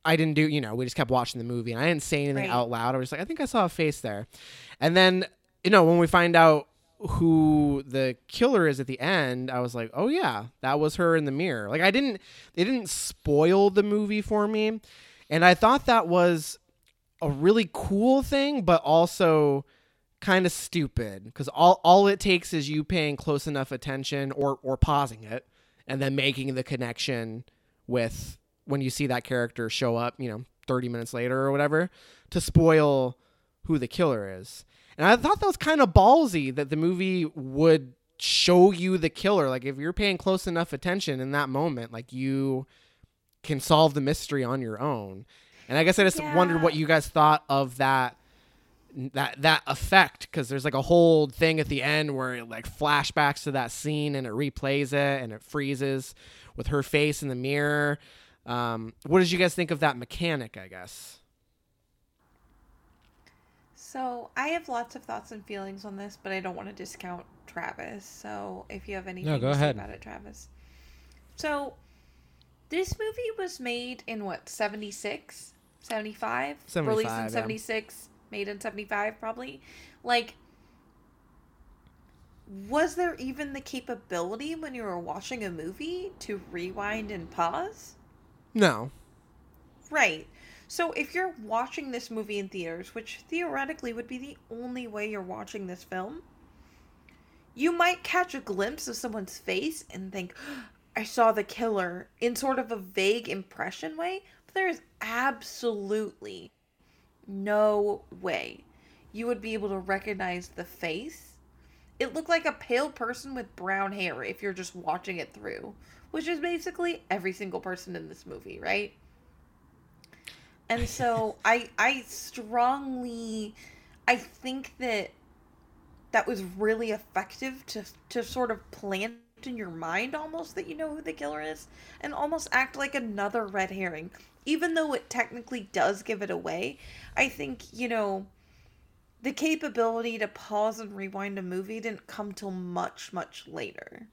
i didn't do you know we just kept watching the movie and i didn't say anything Right. out loud. I was like i think i saw a face there. And then you know when we find out who the killer is at the end i was like oh yeah that was her in the mirror. Like i didn't they didn't spoil the movie for me and i thought that was a really cool thing but also kind of stupid because all, all it takes is you paying close enough attention or or pausing it and then making the connection with when you see that character show up you know 30 minutes later or whatever to spoil who the killer is. And i thought that was kind of ballsy that the movie would show you the killer. Like if you're paying close enough attention in that moment like you can solve the mystery on your own. And i guess i just wondered what you guys thought of that that that effect because there's like a whole thing at the end where it like flashbacks to that scene and it replays it and it freezes with her face in the mirror um, what did you guys think of that mechanic i guess So I have lots of thoughts and feelings on this, but I don't want to discount Travis. So if you have anything go to ahead. say about it, Travis. So this movie was made in what, 76? 75? Released 75, in yeah. 76, made in 75 probably. Like was there even the capability when you were watching a movie to rewind and pause? no Right. So if you're watching this movie in theaters, which theoretically would be the only way you're watching this film, you might catch a glimpse of someone's face and think, I saw the killer in sort of a vague impression way, but there is absolutely no way you would be able to recognize the face. It looked like a pale person with brown hair if you're just watching it through, which is basically every single person in this movie, right? And so I I strongly I think that that was really effective to to sort of plant in your mind almost that you know who the killer is and almost act like another red herring even though it technically does give it away i think you know the capability to pause and rewind a movie didn't come till much much later.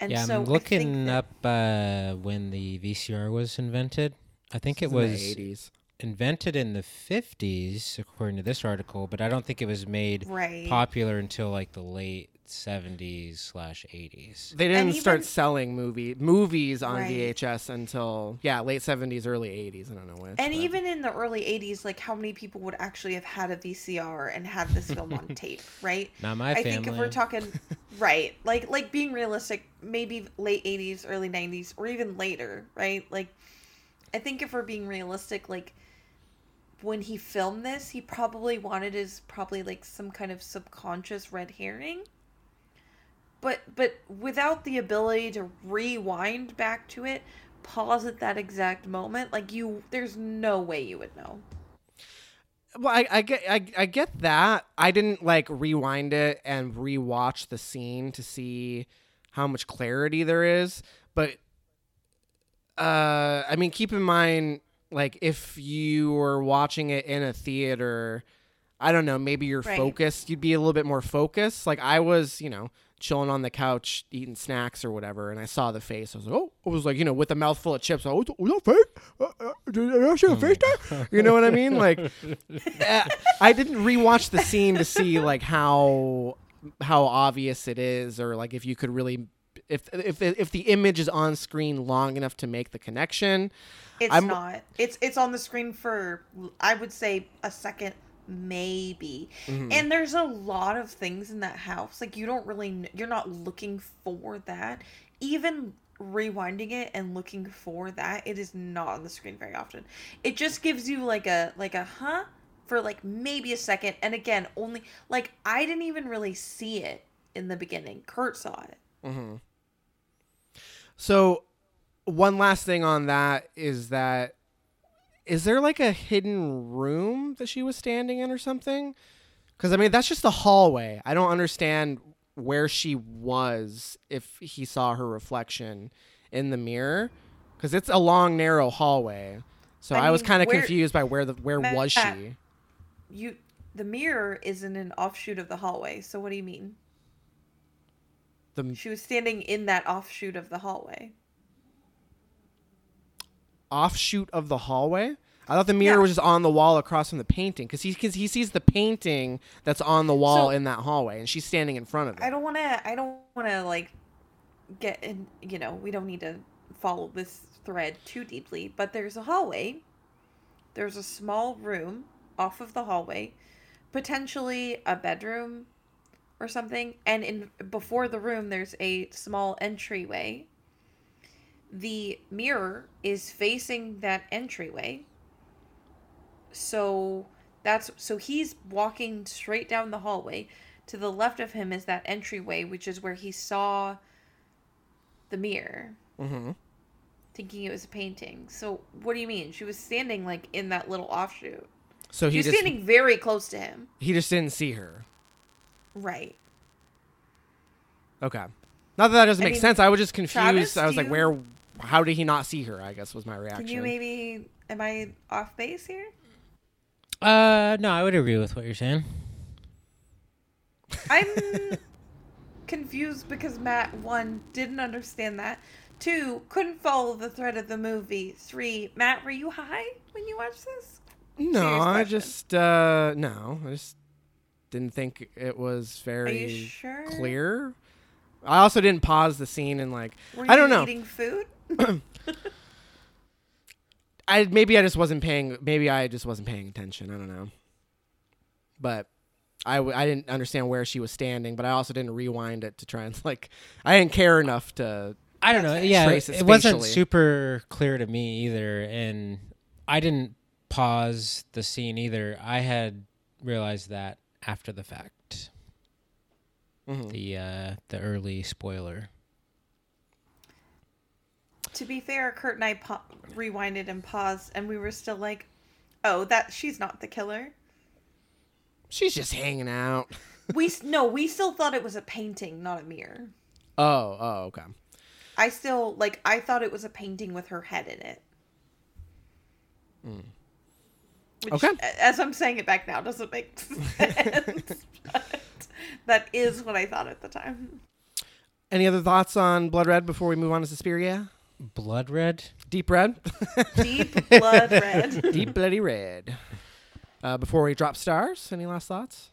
And yeah so i'm looking that... up uh, when the vcr was invented. I think it was 80s invented in the 50s according to this article but i don't think it was made right. popular until like the late 70s slash 80s they didn't even, start selling movie movies on right. vhs until yeah late 70s early 80s i don't know when and but. even in the early 80s like how many people would actually have had a vcr and had this film on tape right not my i think if we're talking right like like being realistic maybe late 80s early 90s or even later right like i think if we're being realistic like when he filmed this, he probably wanted his probably like some kind of subconscious red herring. But but without the ability to rewind back to it, pause at that exact moment, like you there's no way you would know. Well, I, I get I, I get that. I didn't like rewind it and rewatch the scene to see how much clarity there is, but uh I mean keep in mind like if you were watching it in a theater, I don't know, maybe you're right. focused, you'd be a little bit more focused. Like I was, you know, chilling on the couch eating snacks or whatever, and I saw the face. I was like, oh, I was like, you know, with a mouthful of chips. Oh, was that fake? Uh, uh, did I see a face there? You know what I mean? Like, uh, I didn't rewatch the scene to see like how how obvious it is, or like if you could really if if if the image is on screen long enough to make the connection. It's I'm, not. It's it's on the screen for I would say a second maybe. Mm-hmm. And there's a lot of things in that house like you don't really you're not looking for that. Even rewinding it and looking for that, it is not on the screen very often. It just gives you like a like a huh for like maybe a second and again only like I didn't even really see it in the beginning. Kurt saw it. hmm So one last thing on that is that is there like a hidden room that she was standing in or something? Because I mean, that's just the hallway. I don't understand where she was if he saw her reflection in the mirror, because it's a long, narrow hallway. So I, I mean, was kind of confused by where the where Matt, was uh, she? You, the mirror is in an offshoot of the hallway. So what do you mean? The, she was standing in that offshoot of the hallway offshoot of the hallway. I thought the mirror yeah. was just on the wall across from the painting because he cause he sees the painting that's on the wall so, in that hallway, and she's standing in front of it. I don't want to. I don't want to like get in. You know, we don't need to follow this thread too deeply, but there's a hallway. There's a small room off of the hallway, potentially a bedroom or something, and in before the room there's a small entryway the mirror is facing that entryway. So that's so he's walking straight down the hallway. To the left of him is that entryway, which is where he saw the mirror. Mm-hmm. Thinking it was a painting. So what do you mean? She was standing like in that little offshoot. So he was standing very close to him. He just didn't see her. Right. Okay. Not that that doesn't I make mean, sense. I was just confused. Travis, I was like, you... where how did he not see her? I guess was my reaction. Can you maybe? Am I off base here? Uh, no, I would agree with what you're saying. I'm confused because Matt one didn't understand that. Two couldn't follow the thread of the movie. Three, Matt, were you high when you watched this? No, I just uh no, I just didn't think it was very sure? clear. I also didn't pause the scene and like I don't know. Eating food. I maybe I just wasn't paying. Maybe I just wasn't paying attention. I don't know. But I, w- I didn't understand where she was standing, but I also didn't rewind it to try and like I didn't care enough to. I don't know. Yeah, Trace it, it wasn't super clear to me either, and I didn't pause the scene either. I had realized that after the fact. Mhm. The uh, the early spoiler. To be fair, Kurt and I pa- rewinded and paused, and we were still like, "Oh, that she's not the killer." She's just hanging out. We no, we still thought it was a painting, not a mirror. Oh, oh, okay. I still like. I thought it was a painting with her head in it. Hmm. Which, Okay. As I'm saying it back now, doesn't make sense. but that is what I thought at the time. Any other thoughts on Blood Red before we move on to Suspiria? Blood red. Deep Red, Deep blood red. Deep Bloody Red. Uh, before we drop stars, any last thoughts?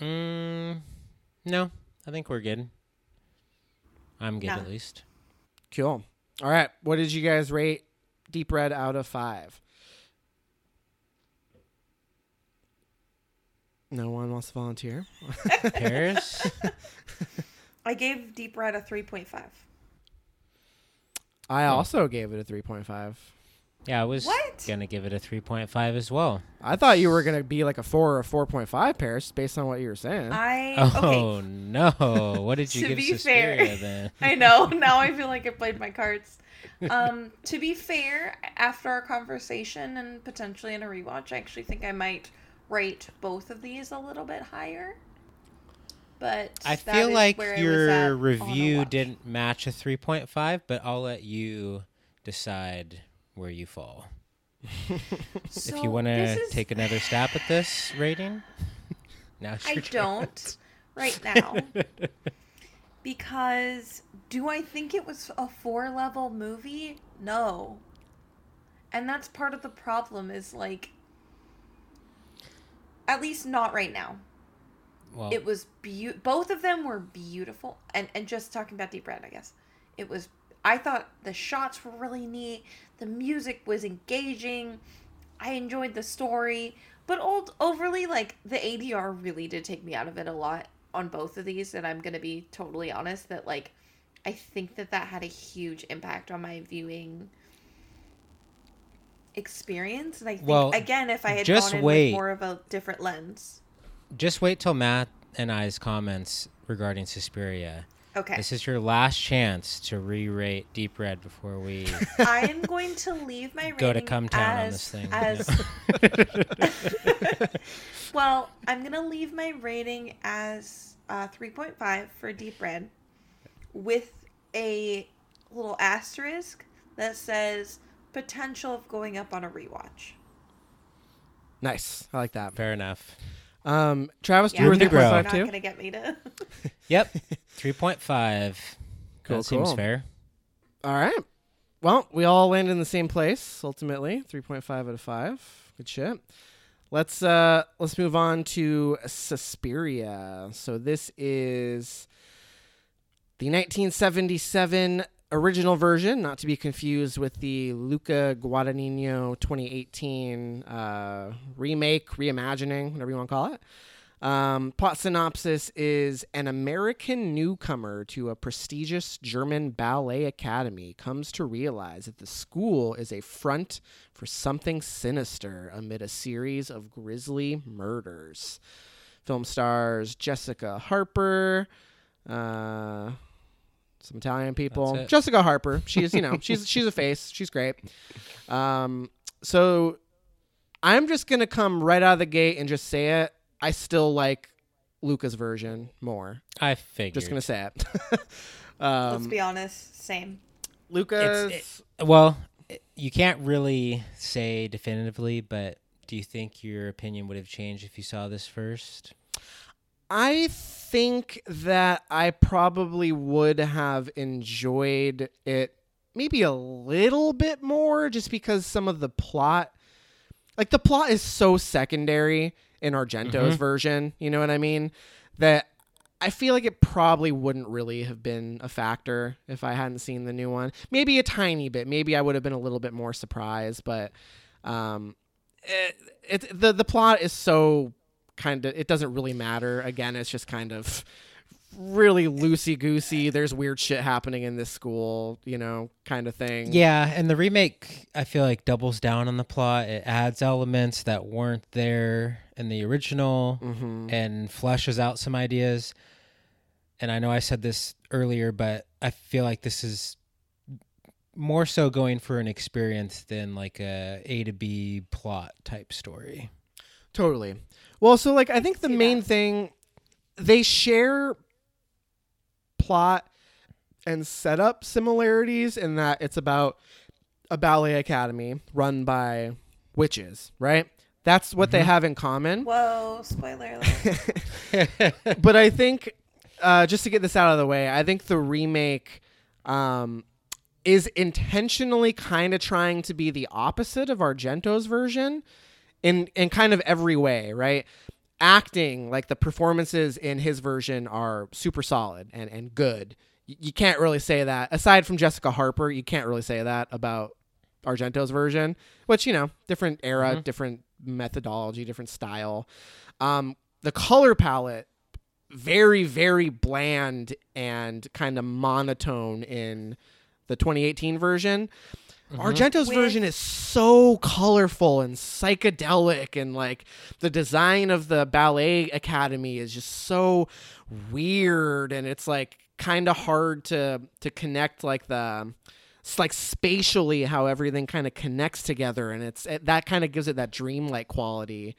Mm, no, I think we're good. I'm good Nah. at least. Cool. All right. What did you guys rate Deep Red out of five? No one wants to volunteer. Paris. I gave Deep Red a 3.5. I also gave it a 3.5. yeah, I was What? gonna give it a 3.5 as well. I thought you were going to be like a 4 or a 4.5 Paris based on what you were saying. I Oh okay. no! What did you To give be Suspiria fair- then? I know. Now I feel like I played my cards. Um, to be fair, after our conversation and potentially in a rewatch, I actually think I might rate both of these a little bit higher. But I feel like where I was at your review didn't match a 3.5, but I'll let you decide where you fall. if you want to is- take another stab at this rating, now I chance. don't right now. because do I think it was a four level movie? No. And that's part of the problem is like at least not right now. Well, It was beau- both of them were beautiful and and just talking about Deep Red, I guess. It was I thought the shots were really neat. The music was engaging. I enjoyed the story, but old overly like the ADR really did take me out of it a lot on both of these and I'm going to be totally honest that like I think that that had a huge impact on my viewing experience and I think Well, again if I had just gone in wait. with more of a different lens. Just wait till Matt and I's comments regarding Suspiria. Okay. This is your last chance to re-rate Deep Red before we I am going to leave my rating. go to rating come town on as, this thing. As well, I'm gonna leave my rating as uh, 3.5 for Deep Red, with a little asterisk that says potential of going up on a rewatch. nice. I like that. Fair enough. Um, Travis, Yeah, you were Moving you're not too? gonna get me to. Yep, three point five. Cool, that seems fair. All right. Well, we all landed in the same place ultimately. 3.5 out of 5. Good shit. Let's uh let's move on to Suspiria. So this is the 1977 original version, not to be confused with the Luca Guadagnino 2018 uh, remake, reimagining, whatever you want to call it. Um, plot synopsis is an American newcomer to a prestigious German ballet academy comes to realize that the school is a front for something sinister amid a series of grisly murders. Film stars Jessica Harper, uh, some Italian people. That's it. Jessica Harper. She's you know she's she's a face. She's great. Um, so I'm just gonna come right out of the gate and just say it. I still like Luca's version more. I think. Just gonna say it. Let's um, be honest. Same. Luca's. It's- Well, it- you can't really say definitively, but do you think your opinion would have changed if you saw this first? I think that I probably would have enjoyed it maybe a little bit more just because some of the plot like the plot is so secondary in Argento's Mhm. version, you know what I mean? That I feel like it probably wouldn't really have been a factor if I hadn't seen the new one. Maybe a tiny bit. Maybe I would have been a little bit more surprised, but um it, it the the plot is so kind of it doesn't really matter. Again, it's just kind of really loosey goosey. There's weird shit happening in this school, you know, kind of thing. Yeah, and the remake I feel like doubles down on the plot. It adds elements that weren't there in the original Mm-hmm. and fleshes out some ideas. And I know I said this earlier, but I feel like this is more so going for an experience than like a A to B plot type story. Totally. Well, so like I think the main that. thing they share plot and setup similarities in that it's about a ballet academy run by witches, right? That's what they have in common. Whoa, spoiler alert. but I think uh, just to get this out of the way, I think the remake um, is intentionally kind of trying to be the opposite of Argento's version in in kind of every way, right? Acting like the performances in his version are super solid and and good. You can't really say that aside from Jessica Harper. You can't really say that about Argento's version, which you know, different era, different methodology, different style. Um, the color palette very very bland and kind of monotone in the 2018 version. Argento's With- version is so colorful and psychedelic and like the design of the ballet academy is just so weird and it's like kind of hard to to connect like the it's like spatially how everything kind of connects together and it's it, that kind of gives it that dreamlike quality.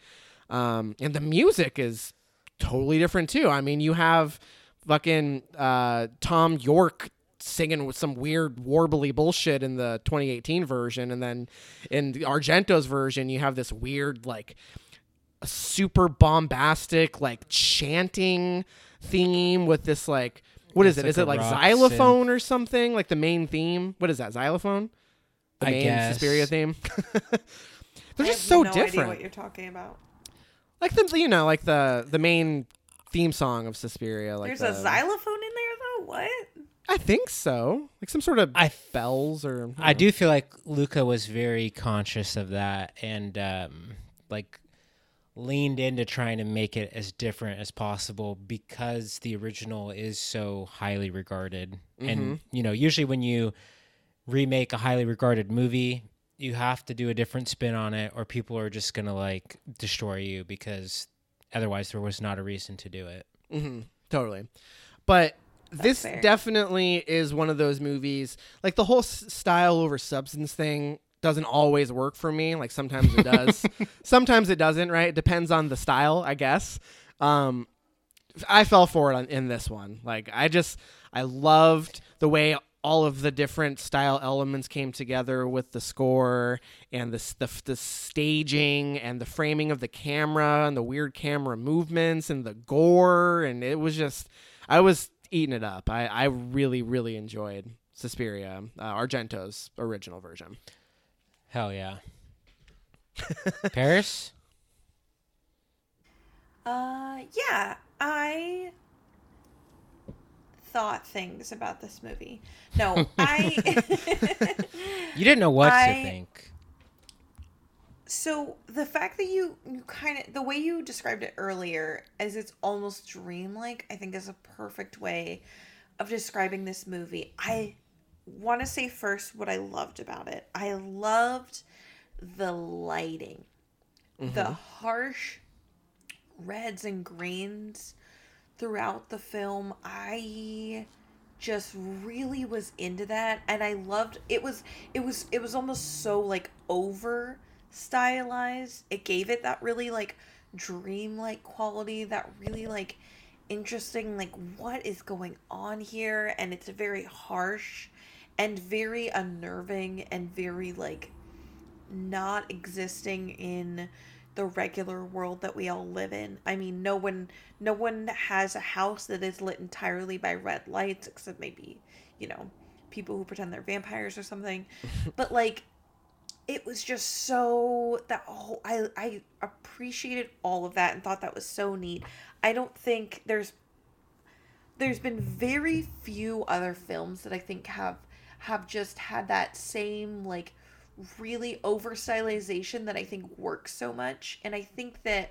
Um and the music is totally different too. I mean you have fucking uh Thom Yorke singing with some weird warbly bullshit in the 2018 version and then in argento's version you have this weird like super bombastic like chanting theme with this like what is It's it? like Is it like rock xylophone or something? Like the main theme? What is that? Xylophone? The I main guess. Suspiria theme. They're I just have so no idea different. what you're talking about. Like the you know like the the main theme song of Suspiria. Like There's the, a xylophone in there though. What? I think so. Like some sort of I bells or I do feel like Luca was very conscious of that and um, like leaned into trying to make it as different as possible because the original is so highly regarded. And you know, usually when you remake a highly regarded movie, you have to do a different spin on it or people are just going to like destroy you because otherwise there was not a reason to do it. hmm Totally. But this fair. definitely is one of those movies. Like the whole s- style over substance thing doesn't always work for me. Like sometimes it does, sometimes it doesn't. Right? It depends on the style, I guess. Um, I fell for it on, in this one. Like I just I loved the way all of the different style elements came together with the score and the, the the staging and the framing of the camera and the weird camera movements and the gore and it was just I was eating it up. I I really really enjoyed Suspiria, uh, Argento's original version. Hell yeah. Paris? Uh, yeah, I thought things about this movie. No, I. You didn't know what I- to think. So the fact that you you kind of the way you described it earlier as it's almost dreamlike, I think is a perfect way of describing this movie. I want to say first what I loved about it. I loved the lighting. The mm-hmm. harsh reds and greens throughout the film. I just really was into that and I loved it was it was it was almost so like over stylized. It gave it that really like dreamlike quality, that really like interesting like what is going on here and it's very harsh and very unnerving and very like not existing in the regular world that we all live in. I mean, no one no one has a house that is lit entirely by red lights except maybe, you know, people who pretend they're vampires or something. but like it was just so that whole I I appreciated all of that and thought that was so neat. I don't think there's there's been very few other films that I think have have just had that same like really over stylization that I think works so much. And I think that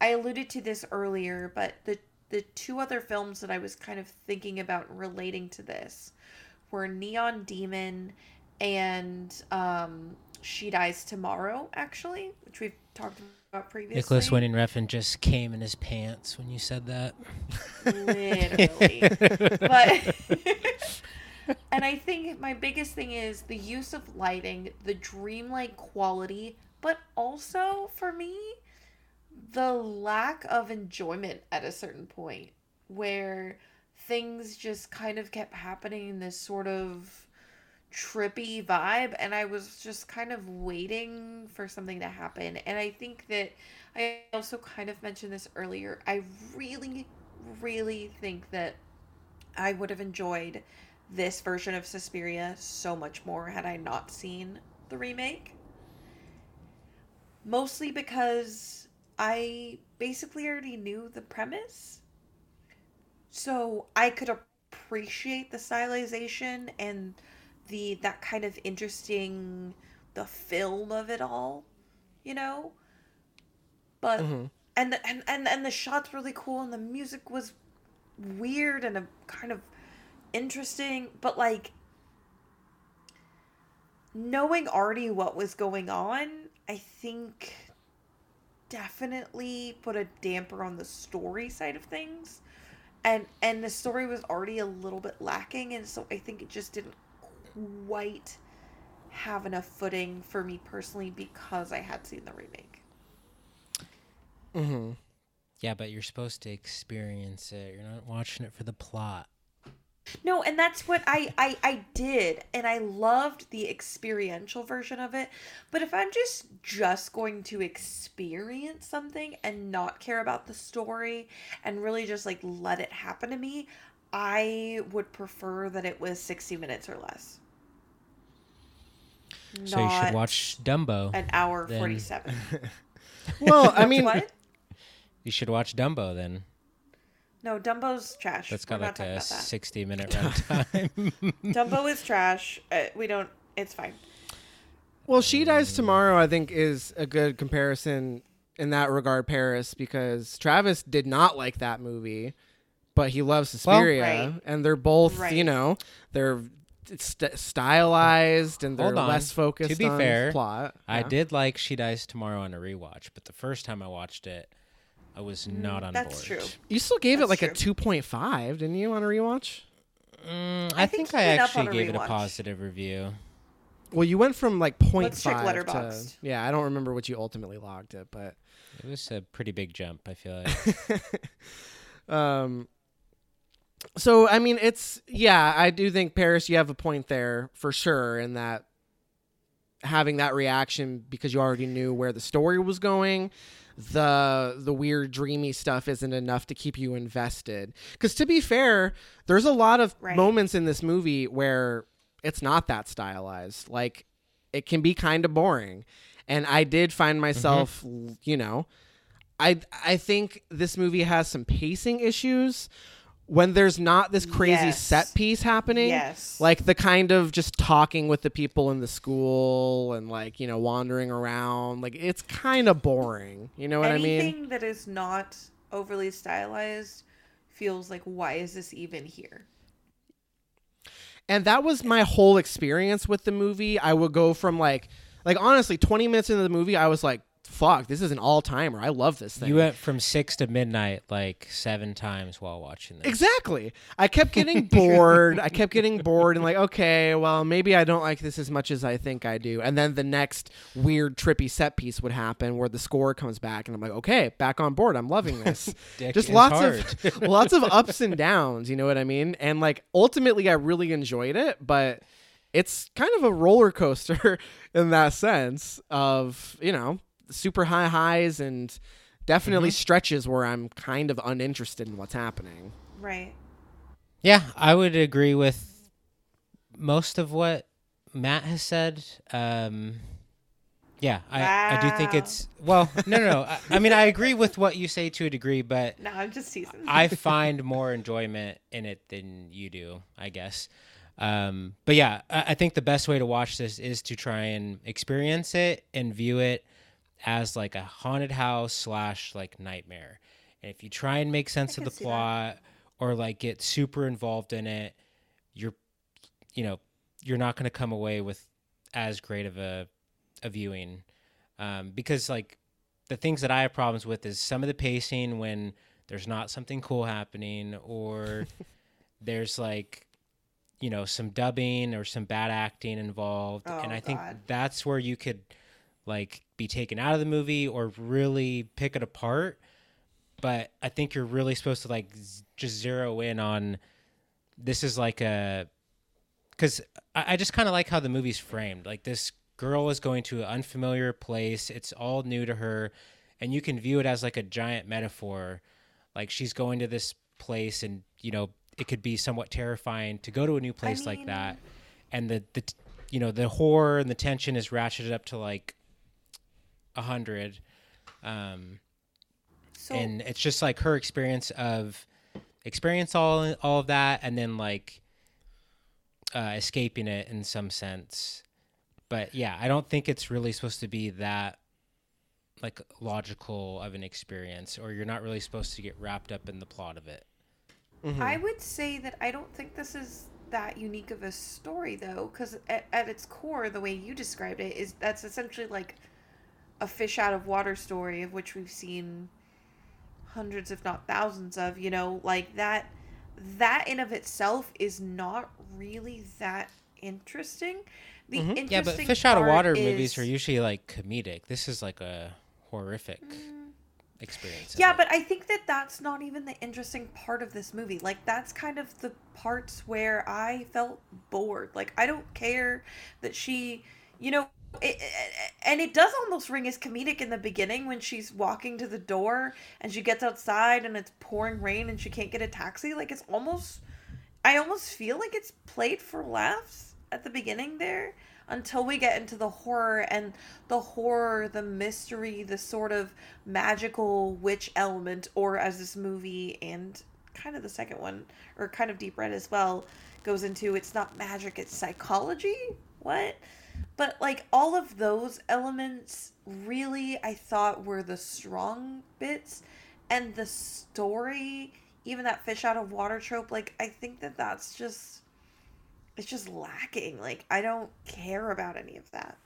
I alluded to this earlier, but the the two other films that I was kind of thinking about relating to this were Neon Demon and um, She Dies Tomorrow, actually, which we've talked about previously. Nicolas Winding Refn just came in his pants when you said that. literally. but and I think my biggest thing is the use of lighting, the dreamlike quality, but also for me, the lack of enjoyment at a certain point where things just kind of kept happening in this sort of trippy vibe and I was just kind of waiting for something to happen. And I think that I also kind of mentioned this earlier. I really really think that I would have enjoyed this version of Suspiria so much more had I not seen the remake. Mostly because I basically already knew the premise. So I could appreciate the stylization and the that kind of interesting the film of it all, you know? But Mhm. and the, and and and the shots really cool and the music was weird and a kind of interesting but like knowing already what was going on i think definitely put a damper on the story side of things and and the story was already a little bit lacking and so i think it just didn't quite have enough footing for me personally because i had seen the remake Mm-hmm. Yeah, but you're supposed to experience it. You're not watching it for the plot. No, and that's what I, I I did, and I loved the experiential version of it. But if I'm just just going to experience something and not care about the story and really just like let it happen to me, I would prefer that it was 60 minutes or less. So you should watch Dumbo. an hour then. 47. Well, I mean, what? You should watch Dumbo then. No, Dumbo's trash. That's We're got not like a about that. 60 minute runtime. Dumbo is trash. Uh, we don't. It's fine. Well, She Dies Tomorrow, I think, is a good comparison in that regard, Paris, because Travis did not like that movie, but he loves Suspiria, Right. and they're both, Right. you know, they're st- stylized and they're less focused To be on fair, plot. I Yeah. did like She Dies Tomorrow on a rewatch, but the first time I watched it, I was not on Mm, That's board. true. You still gave it That's like a 2.5, didn't you, on a rewatch? Mm, I I, think think, I actually on a gave it a positive review. Well, you went from like 0.5 Let's check to Letterboxd. yeah. I don't remember what you ultimately logged it, but It was a pretty big jump, I feel like. um so i mean it's yeah i do think paris you have a point there for sure in that having that reaction because you already knew where the story was going the the weird dreamy stuff isn't enough to keep you invested. Because to be fair there's a lot of Right. moments in this movie where it's not that stylized. Like it can be kind of boring. And i did find myself mm-hmm. l- you know I I think this movie has some pacing issues when there's not this crazy Yes. set piece happening. Yes. Like the kind of just talking with the people in the school and like, you know, wandering around. Like it's kind of boring. You know what I mean Anything that is not overly stylized feels like why is this even here? And that was my whole experience with the movie. I would go from like like honestly 20 minutes into the movie I was like fuck, this is an all-timer. I love this thing. you went from six to midnight like seven times while watching this. Exactly. I kept getting bored. I kept getting bored and like, okay, well, maybe I don't like this as much as I think I do. And then the next weird trippy set piece would happen where the score comes back and I'm like, okay, back on board. I'm loving this. Just lots hard. of lots of ups and downs, you know what I mean? And like ultimately I really enjoyed it, but it's kind of a roller coaster in that sense of, you know, super high highs and definitely stretches where I'm kind of uninterested in what's happening. Right. Yeah, I would agree with most of what Matt has said. Um, yeah, I, I do think it's well. No, no, no. I, I mean, I agree with what you say to a degree, but No, I'm just teasing. I find more enjoyment in it than you do, I guess. Um, but yeah, I, I think the best way to watch this is to try and experience it and view it as like a haunted house slash like nightmare. And if you try and make sense of the plot or like get super involved in it, you're you know, you're not going to come away with as great of a a viewing. Um, because like the things that I have problems with is some of the pacing when there's not something cool happening or there's like you know some dubbing or some bad acting involved and Oh, i think that's where you could like be taken out of the movie or really pick it apart. But i think you're really supposed to like z- just zero in on this is like a because I, I just kind of like how the movie's framed. Like this girl is going to an unfamiliar place. It's all new to her. And you can view it as like a giant metaphor. Like she's going to this place and you know it could be somewhat terrifying to go to a new place like mean- that and the the t- you know the horror and the tension is ratcheted up to like a hundred um So and it's just like her experience of experience all all of that and then like uh escaping it in some sense but yeah i don't think it's really supposed to be that like logical of an experience or you're not really supposed to get wrapped up in the plot of it Mm-hmm. I would say that I don't think this is that unique of a story though, because at, at its core, the way you described it is that's essentially like a fish out of water story of which we've seen hundreds, if not thousands, of. You know, like that. That in of itself is not really that interesting. The interesting Mm-hmm. yeah but fish out of water is- movies are usually like comedic this is like a horrific experience Mm. Yeah, it. but I think that that's not even the interesting part of this movie. Like that's kind of the parts where I felt bored. Like I don't care that she, you know, it, and it does almost ring as comedic in the beginning when she's walking to the door and she gets outside and it's pouring rain and she can't get a taxi. Like it's almost I almost feel like it's played for laughs at the beginning there until we get into the horror and the horror, the mystery, the sort of magical witch element, or as this movie and kind of the second one, or kind of Deep Red as well, goes into it's not magic, it's psychology. What? But like all of those elements really I thought were the strong bits and the story even that fish out of water trope like I think that that's just it's just lacking like I don't care about any of that.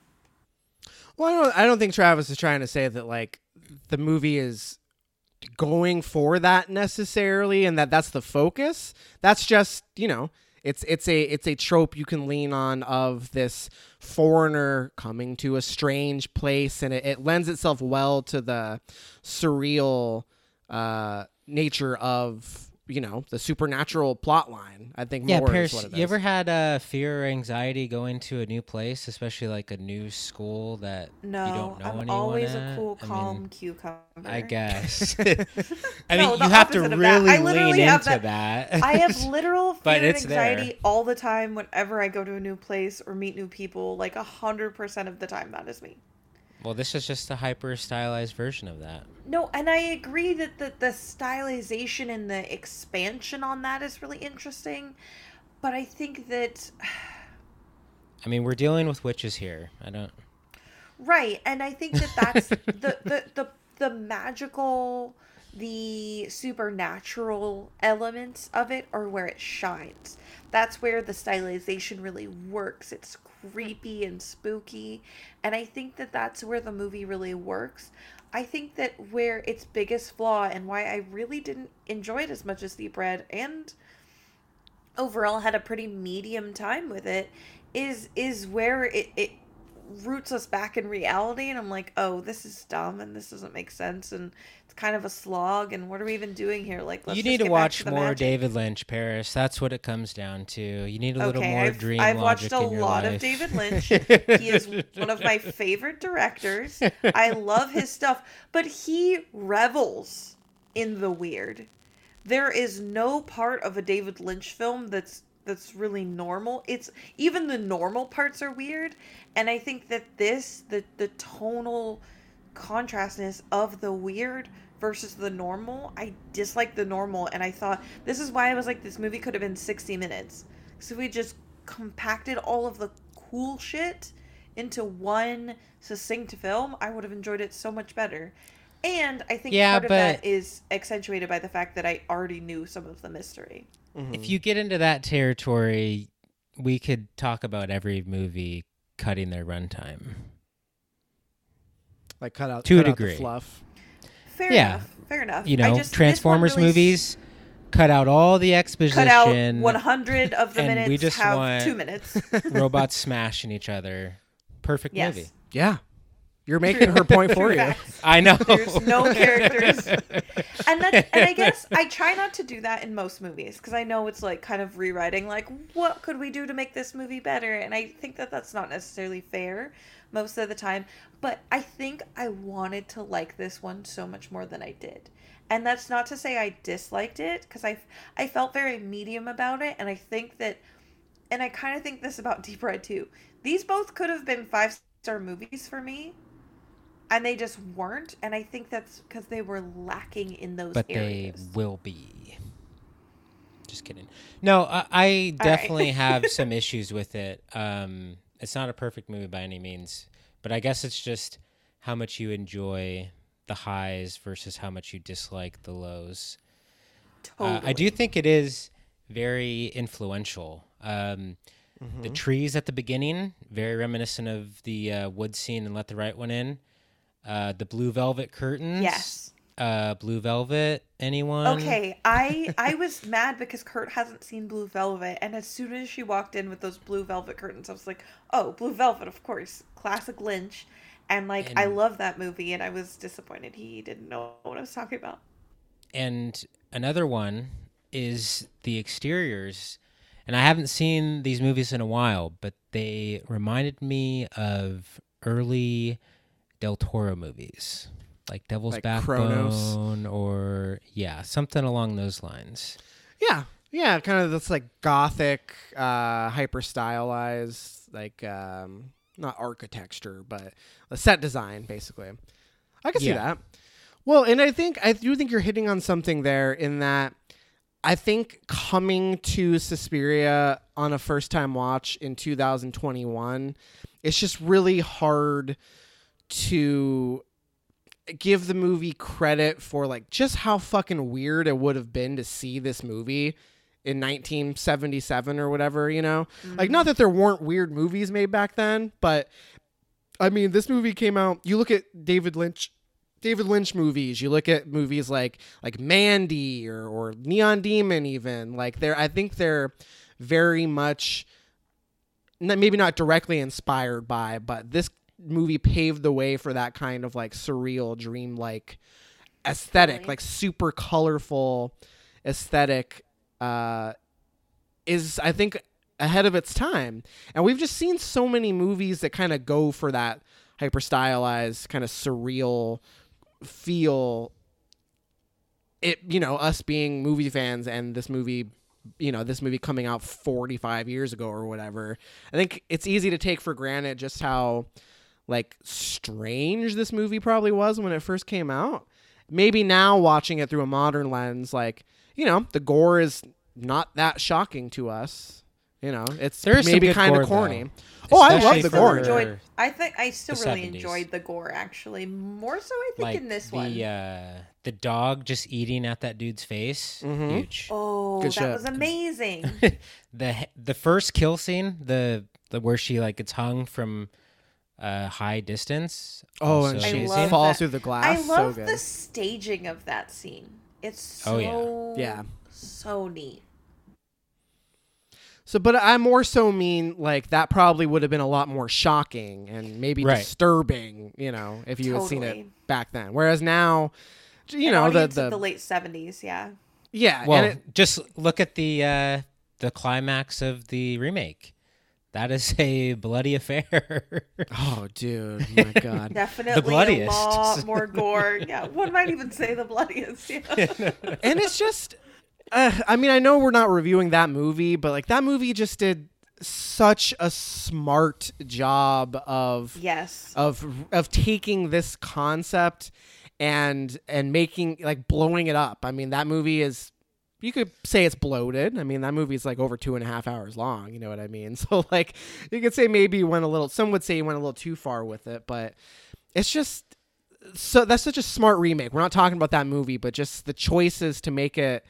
Well, I don't, I don't think Travis is trying to say that like the movie is going for that necessarily, and that that's the focus. That's just you know, it's it's a it's a trope you can lean on of this foreigner coming to a strange place, and it, it lends itself well to the surreal uh, nature of you know the supernatural plot line. I think yeah more Paris, is what it you ever had uh, fear or anxiety going to a new place especially like a new school that No, you don't know I'm anyone always at? a cool, I calm mean, cucumber. I guess. I mean, No, you have to opposite of that. really I lean have into that- that. I have literal fear But and it's there. anxiety all the time whenever I go to a new place or meet new people. Like a hundred percent of the time, that is me. Well, this is just a hyper stylized version of that. No, and I agree that the, the stylization and the expansion on that is really interesting. But I think that I mean, we're dealing with witches here. I don't. Right, and I think that that's the, the the the magical, the supernatural elements of it are where it shines. That's where the stylization really works. It's creepy and spooky, and I think that that's where the movie really works. I think that where its biggest flaw and why I really didn't enjoy it as much as Deep Red and overall had a pretty medium time with it is is where it, it roots us back in reality and i'm like oh this is dumb and this doesn't make sense and it's kind of a slog and what are we even doing here like let's you just need to watch the more magic. David Lynch, Paris. That's what it comes down to. You need a little okay more I've, dream I've watched a lot of david lynch he is one of my favorite directors i love his stuff but he revels in the weird there is no part of a david lynch film that's that's really normal it's even the normal parts are weird and i think that this the the tonal contrastness of the weird versus the normal i dislike the normal and i thought this is why i was like this movie could have been 60 minutes so we just compacted all of the cool shit into one succinct film, I would have enjoyed it so much better. And I think Yeah, part of that but- is accentuated by the fact that I already knew some of the mystery. Mm-hmm. If you get into that territory, we could talk about every movie cutting their runtime. like cut out To a cut out the degree. fluff. Fair Yeah. enough. Fair enough. You I know, just, Transformers really s- movies cut out all the exposition. Cut out 100 of the and we just have want- two minutes. robots smashing each other. Perfect yes. movie. Yeah, you're making her point for you. I know. There's no characters. and that, and I guess I try not to do that in most movies because I know it's like kind of rewriting like what could we do to make this movie better and I think that that's not necessarily fair most of the time but I think I wanted to like this one so much more than I did and that's not to say I disliked it because I I felt very medium about it and I think that and I kind of think this about Deep Red too these both could have been five star movies for me and they just weren't and i think that's because they were lacking in those but areas they will be. Just kidding. No, I, I All right. definitely have some issues with it. Um, it's not a perfect movie by any means, but I guess it's just how much you enjoy the highs versus how much you dislike the lows. totally. Uh, I do think it is very influential. Um, The trees at the beginning, very reminiscent of the uh, wood scene in Let the Right One In. Uh, the blue velvet curtains. yes Uh, blue velvet. Anyone? okay i i was mad because kurt hasn't seen blue velvet and as soon as she walked in with those blue velvet curtains i was like oh blue velvet of course classic lynch and like i love that movie and i was disappointed he didn't know what i was talking about And another one is the exteriors. And I haven't seen these movies in a while, but they reminded me of early Del Toro movies, like Devil's Like Backbone Cronos? or yeah, something along those lines. Yeah, yeah, kind of this like gothic, uh, hyper stylized, like um, not architecture, but a set design, basically. I can see that. Well, and I think I do think you're hitting on something there in that I think coming to Suspiria on a first time watch in 2021, it's just really hard to give the movie credit for like just how fucking weird it would have been to see this movie in 1977 or whatever, you know? Mm-hmm. Like not that there weren't weird movies made back then, but I mean, this movie came out, you look at David Lynch David Lynch movies, you look at movies like like Mandy or or Neon Demon even, like they're I think they're very much maybe not directly inspired by, but this movie paved the way for that kind of like surreal, dreamlike aesthetic, like super colorful aesthetic. Uh, is I think ahead of its time, and we've just seen so many movies that kind of go for that hyper stylized, kind of surreal feel. It you know us being movie fans and this movie you know this movie coming out 45 years ago or whatever i think it's easy to take for granted just how like strange this movie probably was when it first came out maybe now watching it through a modern lens like you know the gore is not that shocking to us you know it's There is some maybe kind of corny though. oh i love the gore enjoyed I think I still really 70s. enjoyed the gore actually more so I think Like in this the one. uh, the dog just eating at that dude's face. Mhm. Huge. Oh, Good that shot. was amazing. the the first kill scene, the the where she like gets hung from a high distance. oh and she falls that. through the glass I love so good the staging of that scene. It's so Oh, yeah. Yeah. so neat. So, but I more so mean like that probably would have been a lot more shocking and maybe Right. disturbing, you know, if you had seen it back then. Whereas now, you An know, the the, the late seventies, yeah. yeah, Well, and it, just look at the uh, the climax of the remake. That is a bloody affair. oh, dude, my god, Definitely a bloodiest. lot more gore. Yeah, one might even say the bloodiest. Yeah. and it's just, uh, I mean, I know we're not reviewing that movie, but like that movie just did such a smart job of yes. of of taking this concept and and making like blowing it up. I mean, that movie is you could say it's bloated. I mean, that movie's like over two and a half hours long. You know what I mean? So like, you could say maybe you went a little. Some would say you went a little too far with it, but it's just so that's such a smart remake. We're not talking about that movie, but just the choices to make it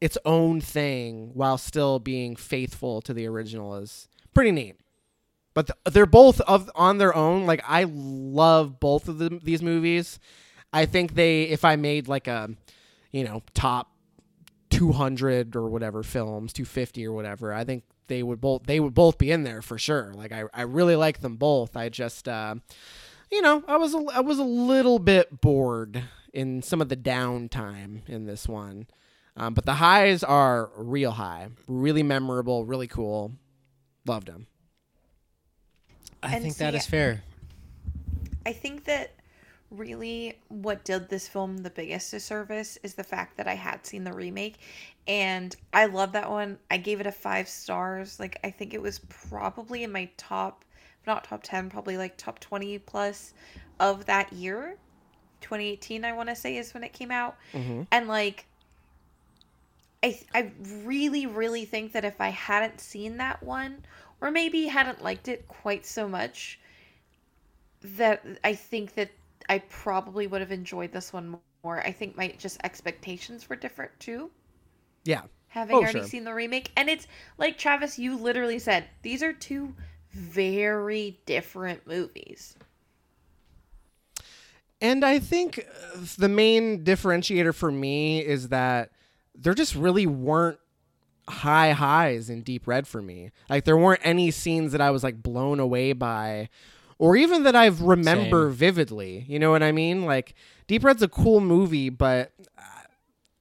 its own thing while still being faithful to the original is pretty neat. But th- they're both of on their own. Like I love both of them, these movies. I think they, if I made like a, you know, top 200 or whatever films, 250 or whatever, I think they would both they would both be in there for sure. Like I, I really like them both. I just uh, you know, I was a, I was a little bit bored in some of the downtime in this one. Um, but the highs are real high, really memorable, really cool. Loved them. I And think see, that is fair. I think that really what did this film the biggest disservice is the fact that I had seen the remake and I love that one. I gave it a 5 stars. Like I think it was probably in my top not top 10, probably like top 20 plus of that year. 2018 I want to say is when it came out. Mm-hmm. And like I I really really think that if I hadn't seen that one or maybe hadn't liked it quite so much that I think that I probably would have enjoyed this one more. I think my just expectations were different too, Yeah. having Oh, already sure. seen the remake. And it's like Travis, you literally said these are two very different movies. And I think uh, the main differentiator for me is that there just really weren't high highs in Deep Red for me. Like there weren't any scenes that I was like blown away by or even that I've remember Same. vividly. You know what I mean? Like Deep Red's a cool movie, but uh,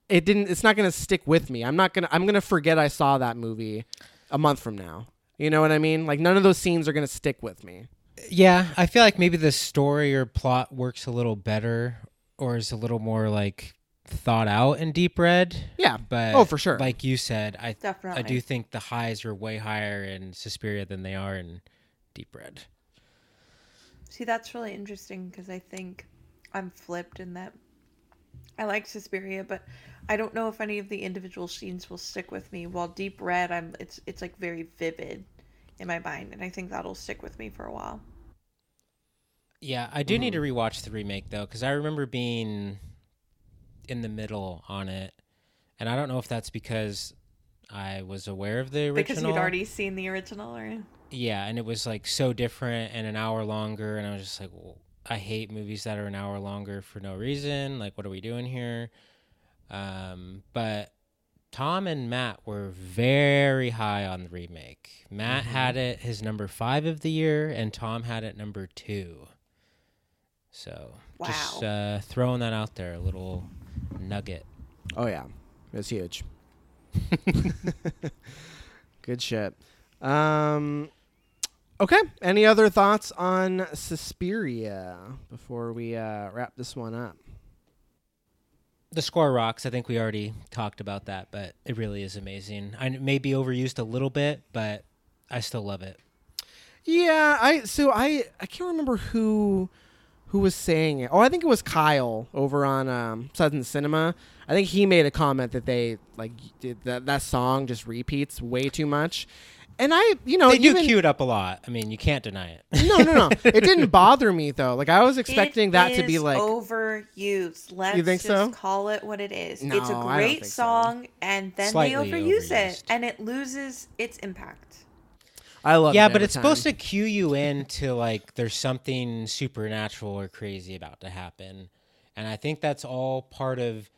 it didn't it's not going to stick with me. I'm not going to I'm going to forget I saw that movie a month from now. You know what I mean? Like none of those scenes are going to stick with me. Yeah, I feel like maybe the story or plot works a little better or is a little more like thought out in Deep Red. Yeah. But Oh, for sure. Like you said, I Definitely. I do think the highs are way higher in Suspiria than they are in Deep Red. See, that's really interesting because I think I'm flipped in that I like Suspiria, but I don't know if any of the individual scenes will stick with me. While Deep Red, I'm it's it's like very vivid in my mind, and I think that'll stick with me for a while. Yeah, I do need to mm-hmm. rewatch the remake though cuz I remember being in the middle on it. And I don't know if that's because I was aware of the original. Because you'd already seen the original, or Yeah, and it was like so different and an hour longer, and I was just like, well, I hate movies that are an hour longer for no reason. Like, what are we doing here? Um, but Tom and Matt were very high on the remake. Matt had it his number five of the year, and Tom had it number two. So just uh, throwing that out there, a little nugget. Oh yeah, it's huge. Good shit. Um, okay. Any other thoughts on Suspiria before we uh, wrap this one up? The score rocks. I think we already talked about that, but it really is amazing. I it may be overused a little bit, but I still love it. Yeah, I so I I can't remember who who was saying it. Oh, I think it was Kyle over on um, Sudden Cinema. I think he made a comment that they like did that that song just repeats way too much. And I, you know, they do even, cue it up a lot. I mean, you can't deny it. no, no, no. It didn't bother me though. Like I was expecting It that to be like overused. Let's think just so? call it what it is. No, it's a I don't great think so. song, and then Slightly they overuse overused. it, and it loses its impact. I love. yeah, but it's supposed to cue you into like there's something supernatural or crazy about to happen, and I think that's all part of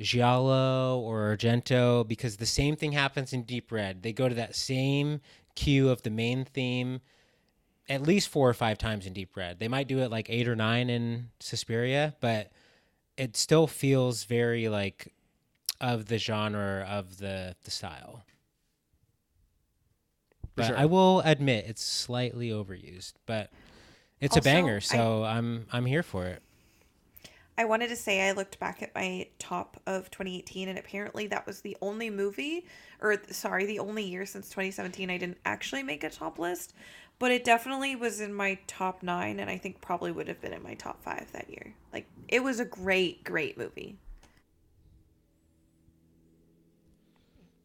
giallo or argento because the same thing happens in Deep Red. They go to that same cue of the main theme at least four or five times in Deep Red. They might do it like eight or nine in Suspiria, but it still feels very like of the genre of the the style. But sure. I will admit it's slightly overused, but it's Also, a banger, I- so I'm I'm here for it. I wanted to say I looked back at my top of 2018, and apparently that was the only movie, or sorry, the only year since 2017 I didn't actually make a top list, but it definitely was in my top nine, and I think probably would have been in my top five that year. Like, it was a great, great movie.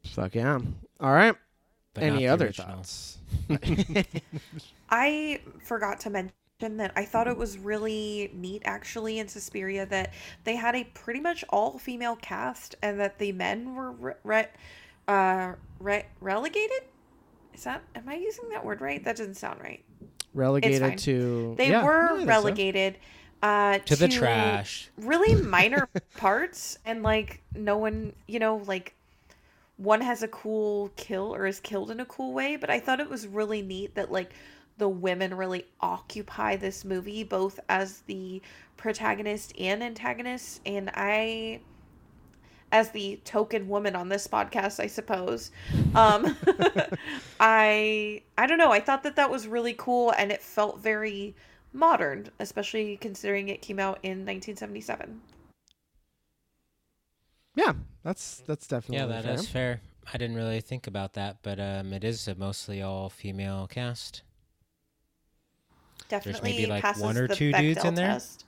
Fuck yeah. All right. but Any other original. thoughts? I forgot to mention that I thought it was really neat actually in Suspiria that they had a pretty much all female cast and that the men were re- re- uh, re- relegated. Is that am I using that word right? That doesn't sound right. Relegated to They Yeah, were think so. relegated uh, to the trash. really minor parts and like no one you know like one has a cool kill or is killed in a cool way but i thought it was really neat that like the women really occupy this movie both as the protagonist and antagonist and i as the token woman on this podcast i suppose um i i don't know i thought that that was really cool and it felt very modern especially considering it came out in 1977 Yeah, that's that's definitely Yeah, that fair. is fair. I didn't really think about that, but um, it is a mostly all female cast. Definitely maybe, like, passes one or the two dudes Bechdel in there? test.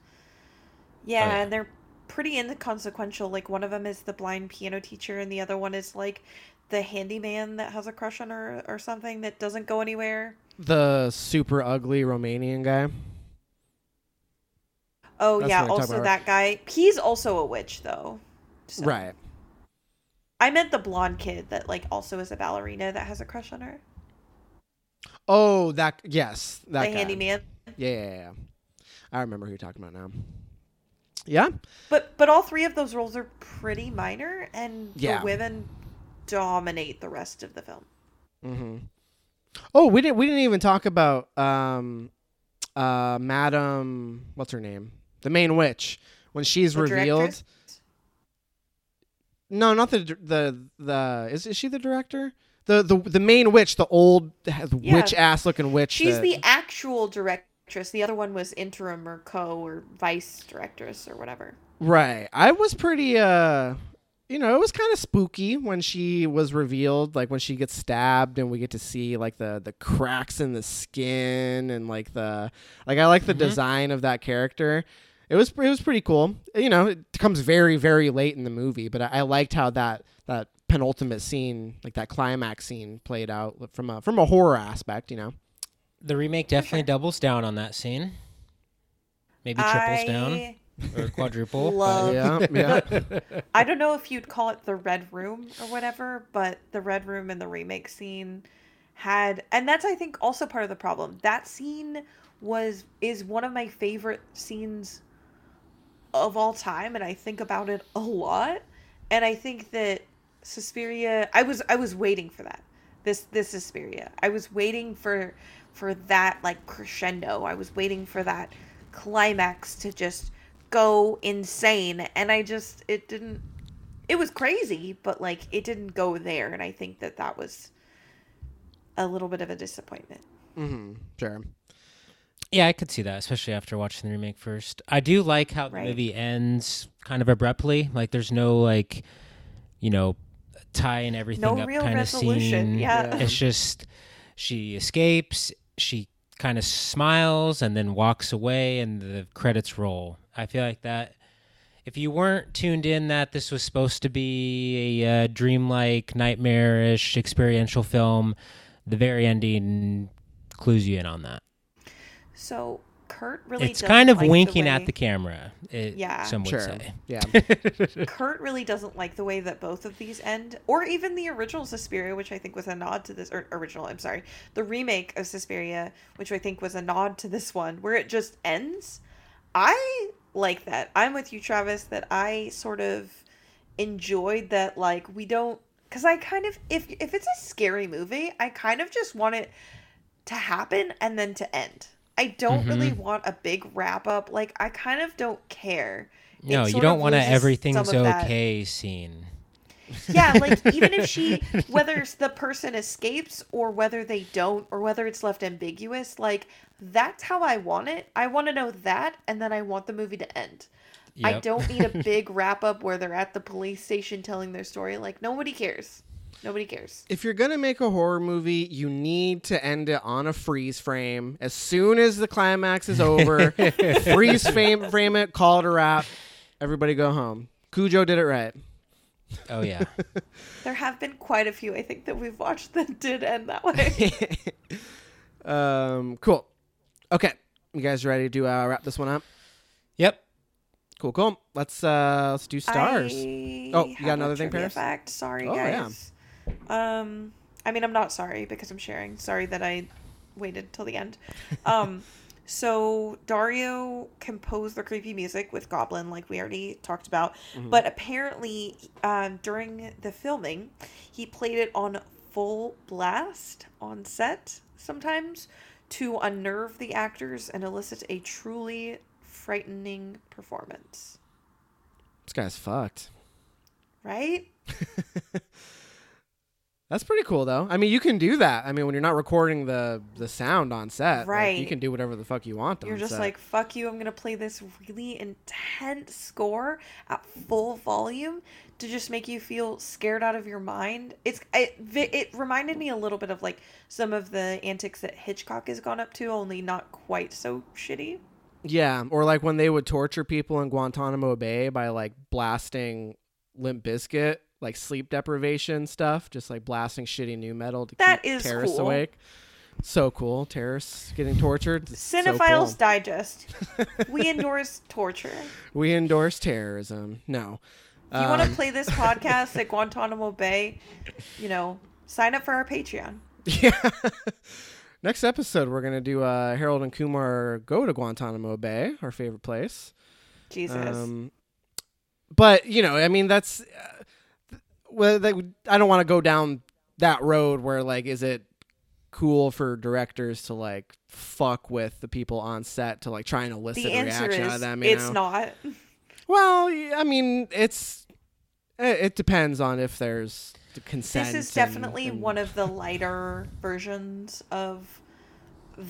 Yeah, oh, yeah. and they're pretty inconsequential. Like one of them is the blind piano teacher, and the other one is like the handyman that has a crush on her or something that doesn't go anywhere. The super ugly Romanian guy. Oh That's yeah, what I'm talking also that guy. He's also a witch though. So- Right. I meant the blonde kid that like also is a ballerina that has a crush on her. Oh, that yes, that the guy. handyman. Yeah, yeah, yeah. I remember who you're talking about now. Yeah. But but all three of those roles are pretty minor, and Yeah. the women dominate the rest of the film. Mm-hmm. Oh, we didn't we didn't even talk about um uh Madam what's her name? The main witch. When she's The revealed. No, not the the the is, is she the director? The the the main witch, the old Yeah. witch ass looking witch. She's that- the actual directress. The other one was interim or co or vice directress or whatever. Right. I was pretty uh you know, it was kind of spooky when she was revealed, like when she gets stabbed and we get to see like the the cracks in the skin and like the like I like the Mhm. design of that character. It was it was pretty cool. You know, it comes very very late in the movie, but I, I liked how that that penultimate scene, like that climax scene played out from a from a horror aspect, you know. The remake definitely sure. doubles down on that scene. Maybe triples down or quadruple. but- love- yeah, yeah. I don't know if you'd call it the red room or whatever, but the red room in the remake scene had and that's I think also part of the problem. That scene was is one of my favorite scenes of all time and I think about it a lot. And I think that Suspiria I was I was waiting for that. This this Suspiria. I was waiting for for that like crescendo. I was waiting for that climax to just go insane and I just it didn't it was crazy, but like it didn't go there and I think that that was a little bit of a disappointment. Mhm. Sure. Yeah, I could see that, especially after watching the remake first. I do like how Right. the movie ends kind of abruptly. Like there's no like, you know, tying everything No up real kind of resolution. scene. Yeah. It's just she escapes, she kind of smiles and then walks away and the credits roll. I feel like that if you weren't tuned in that this was supposed to be a uh, dreamlike, nightmarish, experiential film, the very ending clues you in on that. So Kurt really it's doesn't kind of like the winking way- at the camera. It, Yeah. some would Sure. say. Yeah. Kurt really doesn't like the way that both of these end, or even the original Suspiria, which I think was a nod to this, or original, I'm sorry, the remake of Suspiria, which I think was a nod to this one, where it just ends. I like that. I'm with you, Travis, that I sort of enjoyed that, like, we don't, because I kind of, if, if it's a scary movie, I kind of just want it to happen and then to end. I don't really Mm-hmm. want a big wrap up. Like, I kind of don't care. No, you don't want a everything's okay scene. yeah, like even if she, whether the person escapes or whether they don't, or whether it's left ambiguous, like that's how I want it. I want to know that, and then I want the movie to end. I don't need a big wrap up where they're at the police station telling their story. Like nobody cares. Nobody cares. if you're gonna make a horror movie, you need to end it on a freeze frame. As soon as the climax is over, freeze frame, frame it, call it a wrap. Everybody go home. Cujo did it right. Oh yeah. There have been quite a few I think that we've watched that did end that way. um, cool. Okay, you guys ready to uh, wrap this one up? yep. Cool, cool. Let's uh let's do stars. I Oh, you got another thing, trivia Paris? Fact. Sorry, Oh, yeah. Um, I mean, I'm not sorry because I'm sharing. Sorry that I waited till the end. Um, so Dario composed the creepy music with Goblin, like we already talked about. Mm-hmm. But apparently, um, during the filming, he played it on full blast on set sometimes to unnerve the actors and elicit a truly frightening performance. This guy's fucked. Right? That's pretty cool though. I mean, you can do that. I mean, when you're not recording the the sound on set, like, you can do whatever the fuck you want. You're just set. like, fuck you, I'm gonna play this really intense score at full volume to just make you feel scared out of your mind. It's it, it reminded me a little bit of like some of the antics that Hitchcock has gone up to, only not quite so shitty. yeah, or like when they would torture people in Guantanamo Bay by like blasting Limp Bizkit, like sleep deprivation stuff, just like blasting shitty new metal to That keep is terrorists cool. awake. So cool, terrorists getting tortured. It's so Cinephiles cool. Digest. we endorse torture. We endorse terrorism. No. If you want to Um, play this podcast at Guantanamo Bay, you know, sign up for our Patreon. Yeah. Next episode, we're gonna do uh, Harold and Kumar go to Guantanamo Bay, our favorite place. Jesus. Um, but you know, I mean, that's th- well, they, I don't want to go down that road where like, is it cool for directors to like fuck with the people on set to like try and elicit the reaction out of them? You it's know? not. Well, I mean, it's it, it depends on if there's the consent. This is definitely and- one of the lighter versions of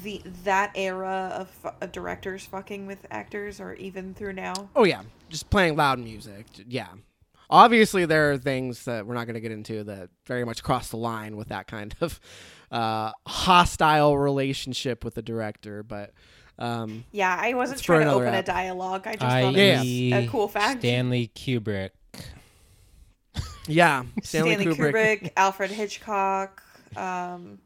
the that era of uh, directors fucking with actors, or even through now. Oh yeah, just playing loud music. Yeah. Obviously, there are things that we're not going to get into that very much cross the line with that kind of uh, hostile relationship with the director. But um, Yeah, I wasn't It's trying to open app. a dialogue. I just I thought Yeah, it was a cool fact. Stanley Kubrick. yeah, Stanley, Stanley, Kubrick. Kubrick, Alfred Hitchcock. Um,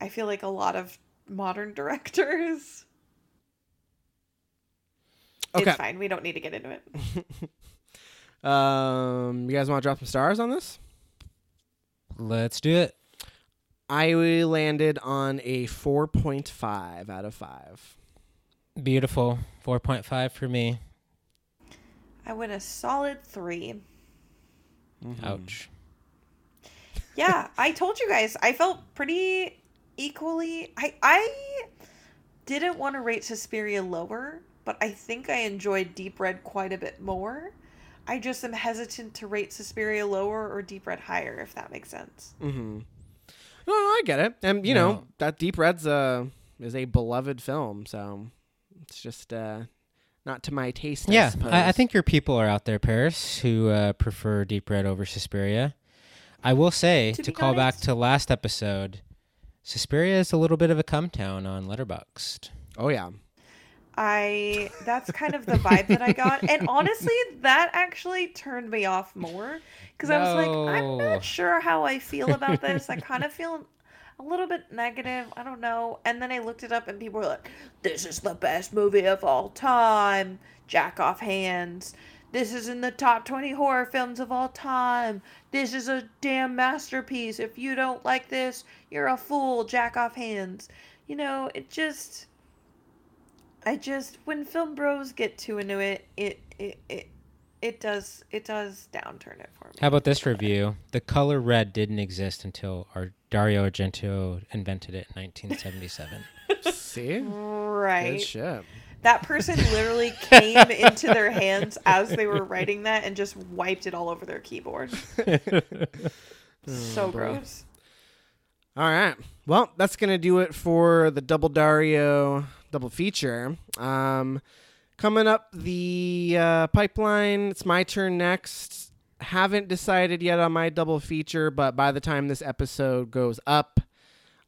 I feel like a lot of modern directors. Okay. It's fine. We don't need to get into it. Um, you guys want to drop some stars on this? Let's do it. I landed on a four point five out of five. Beautiful. 4.5 for me. I went a solid three. Mm-hmm. Ouch. yeah i told you guys i felt pretty equally i i didn't want to rate suspiria lower but i think i enjoyed deep red quite a bit more i just am hesitant to rate suspiria lower or deep red higher if that makes sense Mm-hmm. No, no, I get it, and you know that Deep Red's a is a beloved film, so it's just uh, not to my taste. I Yeah, suppose. I, I think your people are out there, Paris, who uh, prefer Deep Red over Suspiria. I will say, To to, be call back to last episode, Suspiria is a little bit of a come town on Letterboxd. Oh yeah. I that's kind of the vibe that i got and honestly that actually turned me off more because i was like i'm not sure how i feel about this i kind of feel a little bit negative. I don't know. And then I looked it up, and people were like, "This is the best movie of all time." Jack off hands. This is in the top 20 horror films of all time. This is a damn masterpiece. If you don't like this, you're a fool. Jack off hands. You know, it just. I just when film bros get too into it, it it it, it does it does downturn it for me. How about this review? The color red didn't exist until our Dario Argento invented it in 1977. See, Right. good shit. That person literally came into their hands as they were writing that and just wiped it all over their keyboard. so oh, boy. gross. All right. Well, that's gonna do it for the double Dario double feature. Um, coming up the uh, pipeline. It's my turn next. Haven't decided yet on my double feature, but by the time this episode goes up,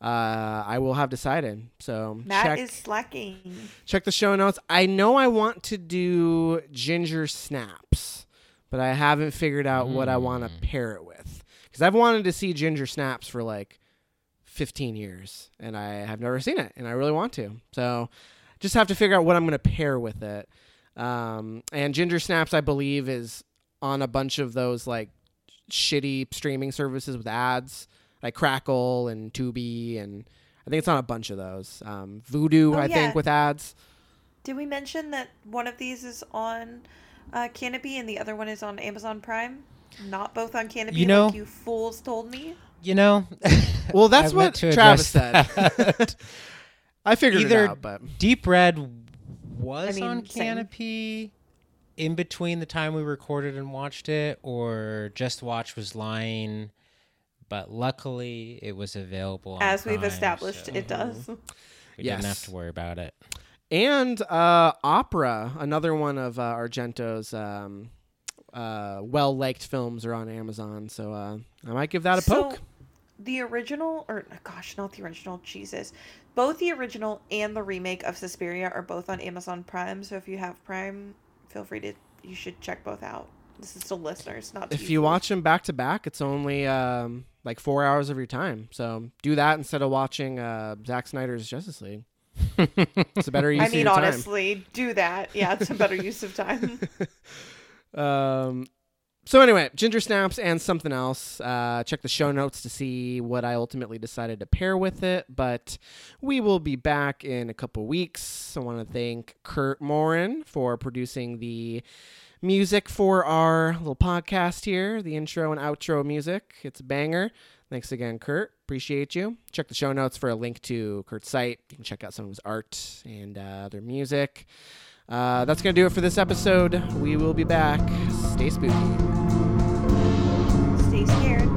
uh, I will have decided. So Matt check is slacking. check the show notes. I know I want to do ginger snaps, but I haven't figured out what I want to Mm. pair it with. Because I've wanted to see ginger snaps for like 15 years, and I have never seen it, and I really want to. So just have to figure out what I'm going to pair with it. Um, and ginger snaps, I believe, is on a bunch of those like shitty streaming services with ads, like Crackle and Tubi, and I think it's on a bunch of those. Um, Vudu, Oh, I yeah. think, with ads. Did we mention that one of these is on uh, Kanopy and the other one is on Amazon Prime? Not both on Kanopy, You know- like you fools told me. You know, Well, that's I what meant Travis said. I figured Either it out, but Deep Red was I mean, on same. Kanopy in between the time we recorded and watched it, or JustWatch was lying. But luckily, it was available. On As we've established, so it does. We didn't have to worry about it. and uh, Opera, another one of uh, Argento's um, uh, well liked films, are on Amazon. So uh, I might give that a So, poke. The original, or gosh, not the original, Jesus. Both the original and the remake of Suspiria are both on Amazon Prime. So if you have Prime, feel free to, you should check both out. This is to listeners, not to if you fools. watch them back to back, it's only um, like four hours of your time. So do that instead of watching uh, Zack Snyder's Justice League. It's a better use I of mean, your time. honestly, do that. Yeah, it's a better use of time. Um, so anyway, ginger snaps and something else. Uh, check the show notes to see what I ultimately decided to pair with it. But we will be back in a couple weeks. I want to thank Kurt Morin for producing the music for our little podcast here, the intro and outro music. It's a banger. Thanks again, Kurt. Appreciate you. Check the show notes for a link to Kurt's site. You can check out some of his art and uh, other music. Uh, that's going to do it for this episode. We will be back. Stay spooky. Stay scared.